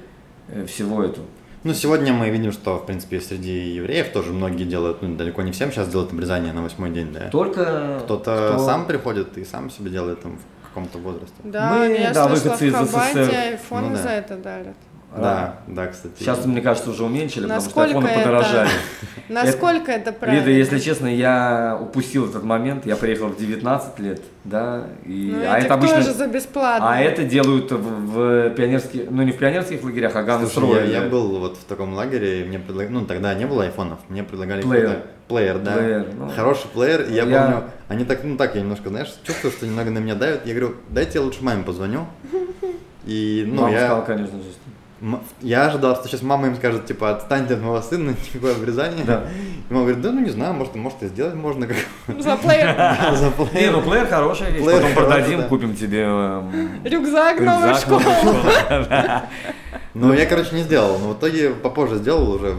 э, всего этого. Ну, сегодня мы видим, что, в принципе, среди евреев тоже многие делают, ну, далеко не всем сейчас делают обрезание на восьмой день, да? Только Кто-то кто- сам приходит и сам себе делает там в каком-то возрасте. Да, Мы, я да, слышала, в СССР. айфоны Ну да. за это дарят. Да, да, кстати. Сейчас, мне кажется, уже уменьшили, потому что Насколько айфоны это- подорожали. *laughs* Насколько это, правильно? Лида, если честно, я упустил этот момент. Я приехал в 19 лет, да, и Ну, а это обычно, тоже за бесплатно. а это делают в, в пионерских, ну не в пионерских лагерях, а Ган Слушай, я, я был вот в таком лагере, и мне предлагали, ну тогда не было айфонов, мне предлагали Плеер. плеер, да, Плеер, ну. хороший плеер, и я, Я- помню, они так, ну так, я немножко, знаешь, чувствую, что немного на меня давят, я говорю, дайте я лучше маме позвоню, *laughs* и, ну, Мама я, сказала, конечно же. Я ожидал, что сейчас мама им скажет, типа, отстаньте от моего сына, *laughs* никакое обрезание, Да. и мама говорит, да, ну не знаю, может, может и сделать можно, *laughs* как За плеер. *laughs* за Не, плеер. ну плеер вещь, Плеер потом хороший, продадим, да. купим тебе эм, Рюкзак школы. Да. Ну, я, короче, не сделал, но в итоге попозже сделал уже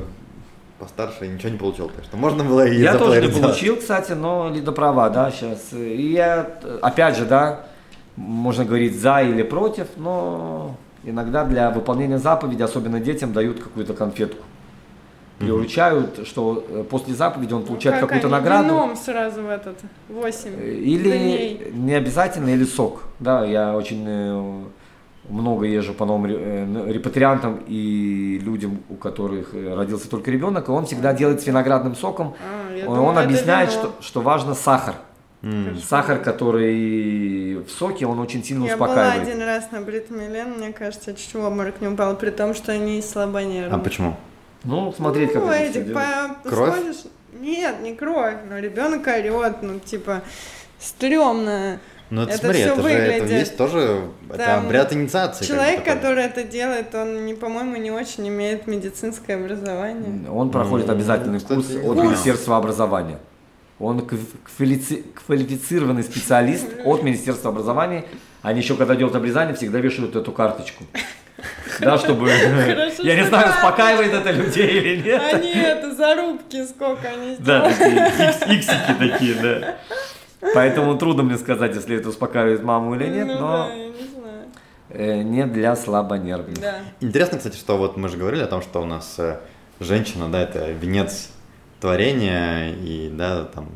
постарше, и ничего не получил, так что можно было и Я тоже не получил, кстати, но Лида права, да, сейчас. И я, э, опять же, да, можно говорить за или против, но иногда для выполнения заповеди, особенно детям, дают какую-то конфетку. Приручают, что э, после заповеди он получает Как какую-то они награду. Вином сразу в этот, Э, 8 Или дней. не обязательно, или сок. Да, я очень э, много езжу по новым э, репатриантам и людям, у которых э, родился только ребенок, и он всегда делает с виноградным соком. А, думала, он объясняет, что, что важно сахар. М. Сахар, который в соке, он очень сильно Я была успокаивает. один раз на Брит Милен, мне кажется, я чуть в обморок не упала, при том, что они слабонервные. А почему? Ну, смотреть, как ну, это Эдик, всё делают. по- Кровь? сходишь? Нет, не кровь, но ребенок орет, ну, типа, стрёмно. Ну, это, Это смотри, всё это же это выглядит. есть тоже это Там обряд инициации. как бы Человек, такой. который это делает, он, не, по-моему, не очень имеет медицинское образование. Он проходит Ну, обязательный курс от. Министерства образования. Он квалифицированный специалист от Министерства образования. Они еще, когда делают обрезание, всегда вешают эту карточку. Да, чтобы... Хорошо, Я не знаю, успокаивает это людей или нет. Они это, зарубки сколько они Да, сделали. такие икс- иксики такие, да. Поэтому трудно мне сказать, если это успокаивает маму или нет, Ну но да, не э, не для слабонервных. Да. Интересно, кстати, что вот мы же говорили о том, что у нас э, женщина, да, это венец творения и, да, там...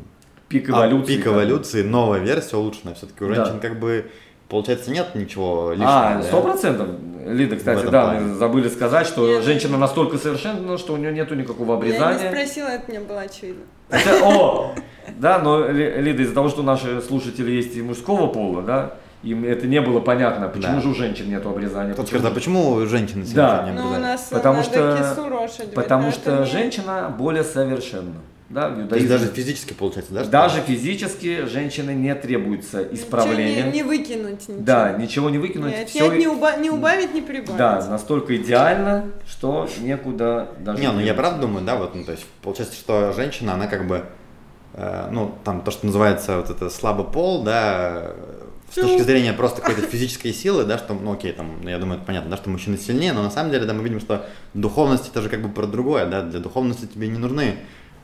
Пик а, эволюции. Пик как эволюции, новая версия улучшенная. Все-таки у Да. женщин как бы, получается, нет ничего лишнего. А, да? сто процентов. Лида, кстати, да, плане. мы забыли сказать, что Нет. женщина настолько совершенна, что у нее нету никакого Я не обрезания. спросила, это мне было очевидно. Это- о, да, но Ли- Лида, из-за того, что наши слушатели есть и мужского пола, да, им это не было понятно, почему Да. же у женщин нету обрезания. Тут почему а же- почему у женщины Да. сегодня не Ну, у обрезают? нас Потому что- кису рожать, Потому что не- женщина более совершенна. Да, в То есть даже физически получается, да? что- Даже физически женщины не требуется исправления. Ничего Не, не выкинуть ничего. Да, ничего не выкинуть. Не всё отнять, не, уба- не убавить, не прибавить. Да, настолько идеально, что некуда даже... Не, ну я правда думаю, да, вот, ну, то есть получается, что женщина, она как бы, э, ну, там то, что называется вот это слабый пол, да, с точки зрения просто какой-то физической силы, да, что, ну, окей, там, я думаю, это понятно, да, что мужчина сильнее, но на самом деле, да, мы видим, что духовность это же как бы про другое, да, для духовности тебе не нужны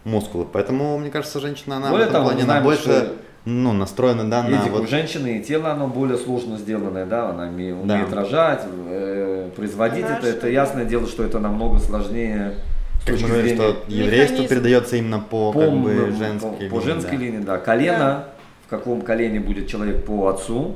мускулы, поэтому, мне кажется, женщина, она Более в этом того, плане, она знаем, больше, что- ну, настроена, да, на Видите, у вот... женщины и тело, оно более сложно сделанное, да, она уме- Да. умеет рожать, э, производить это, Хорошо, это да. ясное дело, что это намного сложнее Как мы говорим, что еврейство Механизм. передается именно по, по, как бы, женской по, линии. по женской да. линии, да. Колено, в каком колене будет человек по отцу,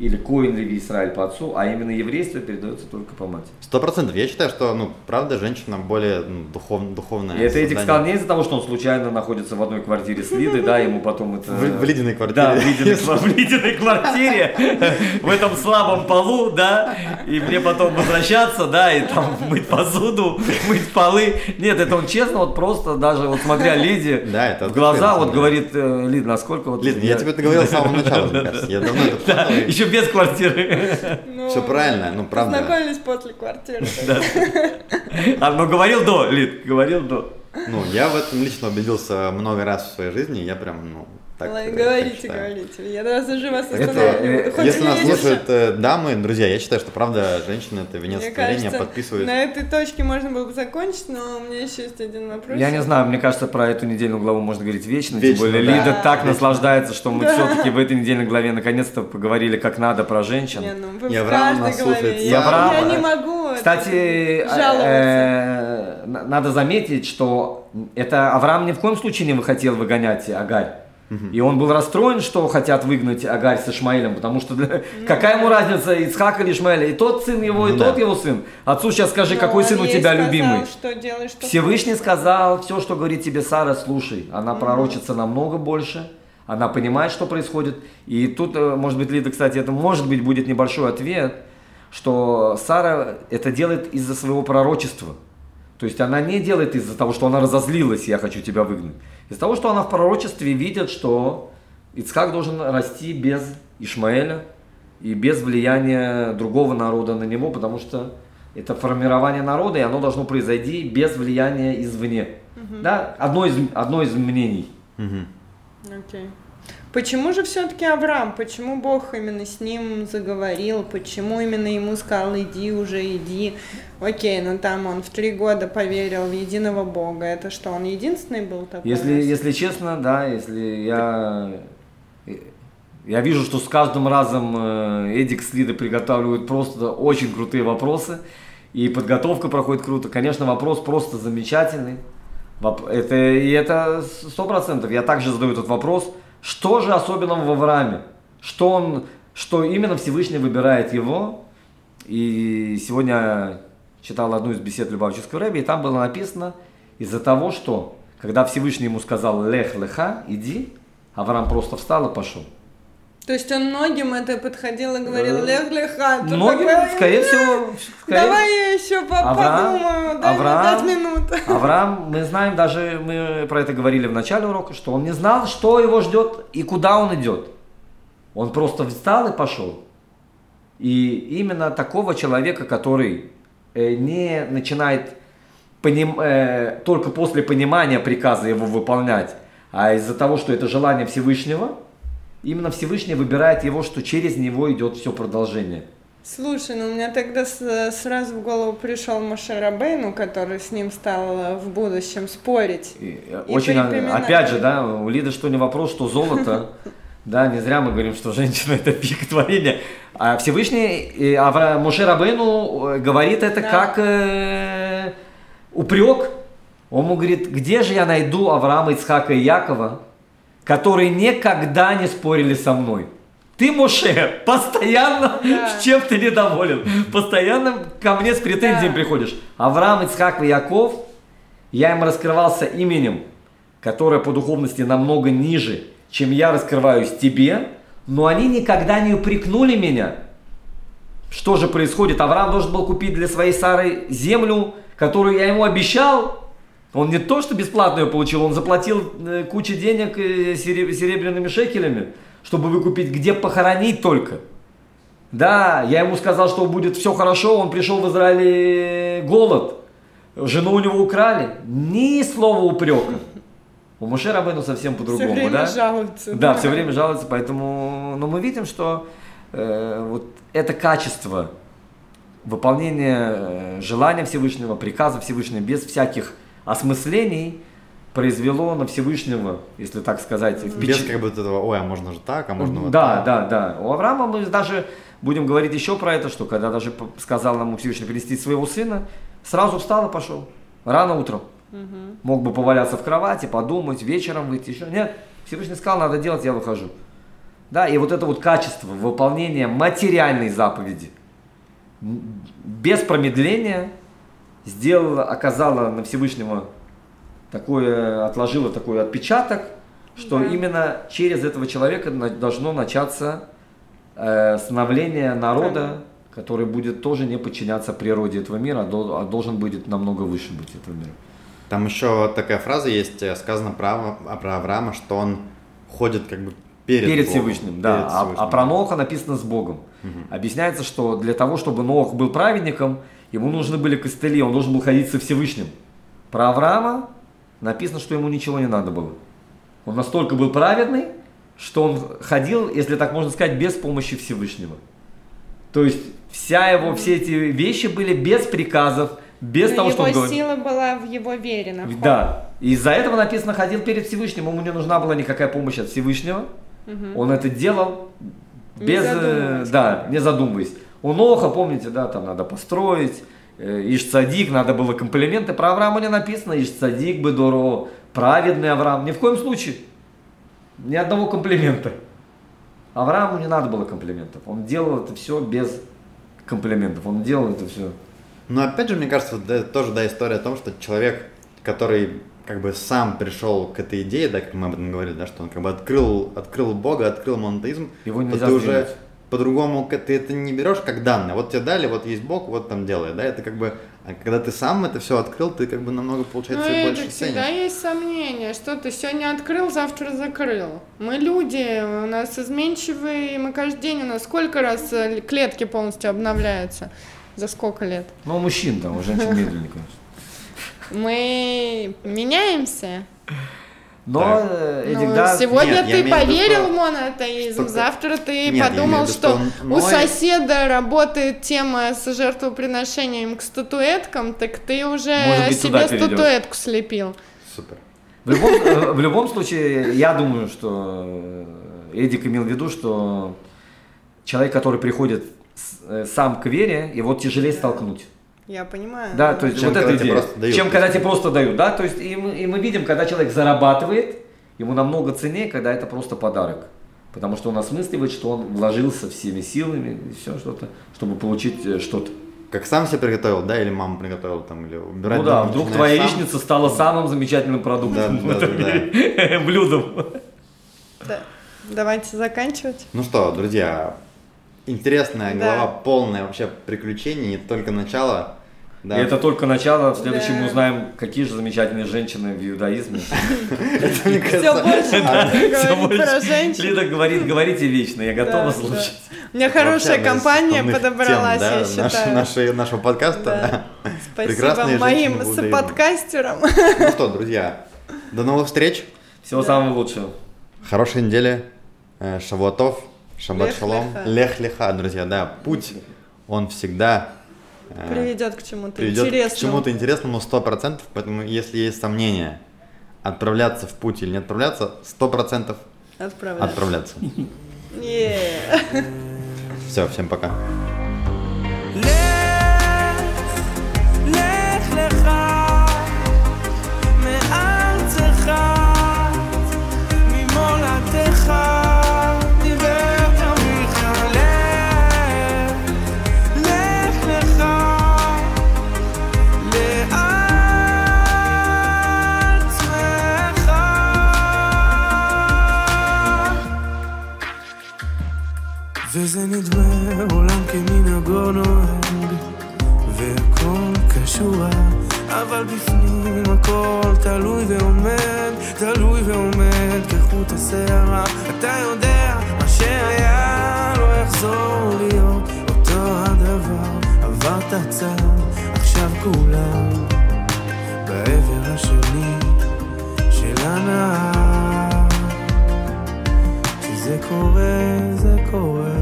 или Коин Леви Израиль по отцу, а именно еврейство передается только по матери. Сто процентов. Я считаю, что, ну, правда, женщина более ну, духов, духовная. И это Эдик сказал не из-за того, что он случайно находится в одной квартире с Лидой, да, ему потом это... В, в ледяной квартире. Да, в ледяной, *laughs* в ледяной квартире, в этом слабом полу, да, и мне потом возвращаться, да, и там мыть посуду, мыть полы. Нет, это он честно, вот просто даже, вот смотря Лиде *laughs* в глаза, вот говорит, э, Лид, насколько вот... Лид, я тебе это говорил с самого начала, мне кажется. Я давно это *laughs* еще без квартиры. Ну, Все правильно, ну, правда. Познакомились после квартиры. А, ну говорил до, Лид, говорил до. Ну, я в этом лично убедился много раз в своей жизни, я прям, ну, так Ладно, э, говорите, так говорите. Я даже уже вас Это, не э, Если нас слушают э, дамы, друзья, я считаю, что правда женщина это венец Мне творения, кажется, подписывает. на этой точке можно было бы закончить, но у меня еще есть один вопрос. Я не знаю, мне кажется, про эту недельную главу можно говорить вечно. Вечно, тем более да. Лида так Вечно. наслаждается, что мы Да. все-таки в этой недельной главе наконец-то поговорили как надо про женщин. Не, ну вы И в Авраам каждой нас слушает. Я, Авраам, я не э, могу. Кстати, э, на- надо заметить, что это Авраам ни в коем случае не хотел выгонять Агарь. И он был расстроен, что хотят выгнать Агарь с Ишмаилем, потому что для- какая ему разница, Ицхак или Ишмаэль, и тот сын его, и Ну тот да. его сын. Отцу сейчас скажи, Но какой он сын у тебя сказал, любимый. Что делаешь, что Всевышний хочешь. сказал, все, что говорит тебе Сара, слушай. Она пророчится намного больше, она понимает, что происходит. И тут, э, может быть, Лида, кстати, это может быть будет небольшой ответ, что Сара это делает из-за своего пророчества. То есть она не делает из-за того, что она разозлилась, я хочу тебя выгнать. Из-за того, что она в пророчестве видит, что Ицхак должен расти без Ишмаэля и без влияния другого народа на него, потому что это формирование народа, и оно должно произойти без влияния извне. Да? Одно, из, одно из мнений. Мгм. Окей. Почему же все-таки Авраам? Почему Бог именно с ним заговорил? Почему именно ему сказал, иди уже, иди? Окей, ну там он в три года поверил в единого Бога. Это что, он единственный был такой? Если, если честно, да, если я... Я вижу, что с каждым разом э, Эдик с Лидой приготавливают просто очень крутые вопросы. И подготовка проходит круто. Конечно, вопрос просто замечательный. Это, и это сто процентов. Я также задаю этот вопрос. Что же особенного в Аврааме? Что, он, что именно Всевышний выбирает его? И сегодня читал одну из бесед Любавческого Рэби, и там было написано, из-за того, что, когда Всевышний ему сказал «Лех леха, иди», Авраам просто встал и пошел. То есть он многим это подходил и говорил, Лех, Леха, ты Многим, такой, скорее «Э, всего, скорее- Давай я еще по- Авраам- подумаю, дай Авраам- мне минут. *laughs* Авраам, мы знаем, даже мы про это говорили в начале урока, что он не знал, что его ждет и куда он идет. Он просто встал и пошел. И именно такого человека, который э, не начинает поним- э, только после понимания приказа его выполнять, а из-за того, что это желание Всевышнего, именно Всевышний выбирает его, что через него идет все продолжение. Слушай, ну у меня тогда с- сразу в голову пришел Моше Рабейну, который с ним стал э, в будущем спорить. И, э, И Очень, припоминаю. опять же, да, у Лиды что не вопрос, что золото, *laughs* да, не зря мы говорим, что женщина это пик творения. А Всевышний и Авра, Моше Рабейну э, говорит это Да. как э, упрек. Он ему говорит, где же я найду Авраама, Ицхака и Якова, которые никогда не спорили со мной? Ты, Моше, постоянно *laughs* Да. с чем ты недоволен, постоянно ко мне с претензиями Да. приходишь. Авраам, Ицхак и Яков, я им раскрывался именем, которое по духовности намного ниже, чем я раскрываюсь тебе, но они никогда не упрекнули меня. Что же происходит? Авраам должен был купить для своей Сары землю, которую я ему обещал, Он не то, что бесплатно ее получил, он заплатил э, кучу денег э, сереб- серебряными шекелями, чтобы выкупить, где похоронить только. Да, я ему сказал, что будет все хорошо, он пришел в Израиле голод, жену у него украли, ни слова упрека. У Муше Рабейну совсем Все по-другому, время да? жалуются. Да, все время жалуются, поэтому, но мы видим, что э, вот это качество выполнения э, желания Всевышнего, приказа Всевышнего без всяких осмыслений произвело на Всевышнего, если так сказать, Без впечат- как бы вот этого, ой, а можно же так, а можно вот да, так. да, да. У Авраама мы даже будем говорить еще про это, что когда даже сказал нам Всевышний принести своего сына, сразу встал и пошел. Рано утром. Мог бы поваляться в кровати, подумать, вечером выйти еще. Нет, Всевышний сказал, надо делать, я выхожу. Да, и вот это вот качество выполнения материальной заповеди без промедления сделала, оказала на Всевышнего такое, отложила такой отпечаток, что Да. именно через этого человека должно начаться э, становление народа, который будет тоже не подчиняться природе этого мира, а, а должен будет намного выше быть этого мира. Там еще такая фраза есть, э, сказано про, про Авраама, что он ходит как бы перед, Перед Богом, Всевышним, да. перед А- А, Всевышним. про Ноха написано с Богом. Объясняется, что для того, чтобы Нох был праведником, ему нужны были костыли, он должен был ходить со Всевышним. Про Авраама написано, что ему ничего не надо было. Он настолько был праведный, что он ходил, если так можно сказать, без помощи Всевышнего. То есть вся его, все эти вещи были без приказов, без Но того, что он его говорит. сила была в его вере. находится. Да. И из-за этого написано, ходил перед Всевышним, ему не нужна была никакая помощь от Всевышнего. Он это делал Не без, э, задумываясь. да, не задумываясь. У Ноха, помните, да, там надо построить, э, Иш-Цадик, надо было комплименты. Про Авраама не написано, Иш-Цадик, Бедоро, праведный Авраам. Ни в коем случае. Ни одного комплимента. Аврааму не надо было комплиментов. Он делал это все без комплиментов. Он делал это все. Но опять же, мне кажется, да, это тоже да, история о том, что человек, который как бы сам пришел к этой идее, да, как мы об этом говорили, да, что он как бы открыл, открыл Бога, открыл монотеизм, Его то нельзя ты уже. По-другому, ты это не берешь как данное. Вот тебе дали, вот есть Бог, вот там делай, да, это как бы, а когда ты сам это все открыл, ты как бы намного, Ну, получается, это больше всегда ценишь. есть сомнения, что ты сегодня открыл, завтра закрыл. Мы люди, у нас изменчивые, мы каждый день, у нас сколько раз э, клетки полностью обновляются? За сколько лет? Ну, у мужчин там, у женщин медленнее, конечно. Мы меняемся. Но, Так. э, Ну, сегодня нет, ты имею поверил что- в монотеизм, что- завтра ты Нет, подумал, виду, что, что он- у соседа работает тема с жертвоприношением к статуэткам, так ты уже Может быть, себе статуэтку слепил. Супер. В любом, э, в любом случае, я думаю, что э, Эдик имел в виду, что человек, который приходит э, сам к вере, его тяжелее столкнуть. Я понимаю. Да, то есть Чем вот когда эта тебе идея. просто дают. Чем когда тебе просто дают, да, то есть и мы, и мы видим, когда человек зарабатывает, ему намного ценнее, когда это просто подарок. Потому что он осмысливает, что он вложился всеми силами и все что-то, чтобы получить э, что-то. Как сам себе приготовил, да, или мама приготовила там, или убирать ну да, вдруг твоя сам. яичница стала самым замечательным продуктом Да, *laughs* в да, этом да, да. *laughs* блюдом. Да. Давайте заканчивать. Ну что, друзья, интересная Да. глава, полная вообще приключений, не только начало. Да. И это только начало. В следующем Да. мы узнаем, какие же замечательные женщины в иудаизме. *laughs* Это, мне Все кажется, больше. про женщин. Лида говорит, говорите вечно, я готова слушать. У меня хорошая компания подобралась, я считаю. нашего подкаста. *laughs* Спасибо моим соподкастерам. Ну что, друзья, до новых встреч, Всего самого лучшего. хорошей недели, э, шавуатов, шаббат шалом, лех леха, друзья, да, путь, он всегда Приведет к чему-то приведет к интересному. чему-то интересному 100%, поэтому если есть сомнения, отправляться в путь или не отправляться, 100% Отправляться. отправляться. *laughs* Все, всем пока. וזה נדמה עולם כמנהגו נוהג והכל קשוח אבל בפנים הכל תלוי ועומד, תלוי ועומד כחוט השערה. אתה יודע, מה שהיה לא יחזור להיות אותו הדבר. עברת צד, עכשיו כולם בעבר השני של הנהר. כשזה קורה, זה קורה.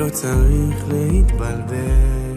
לא צריך להתבלבל.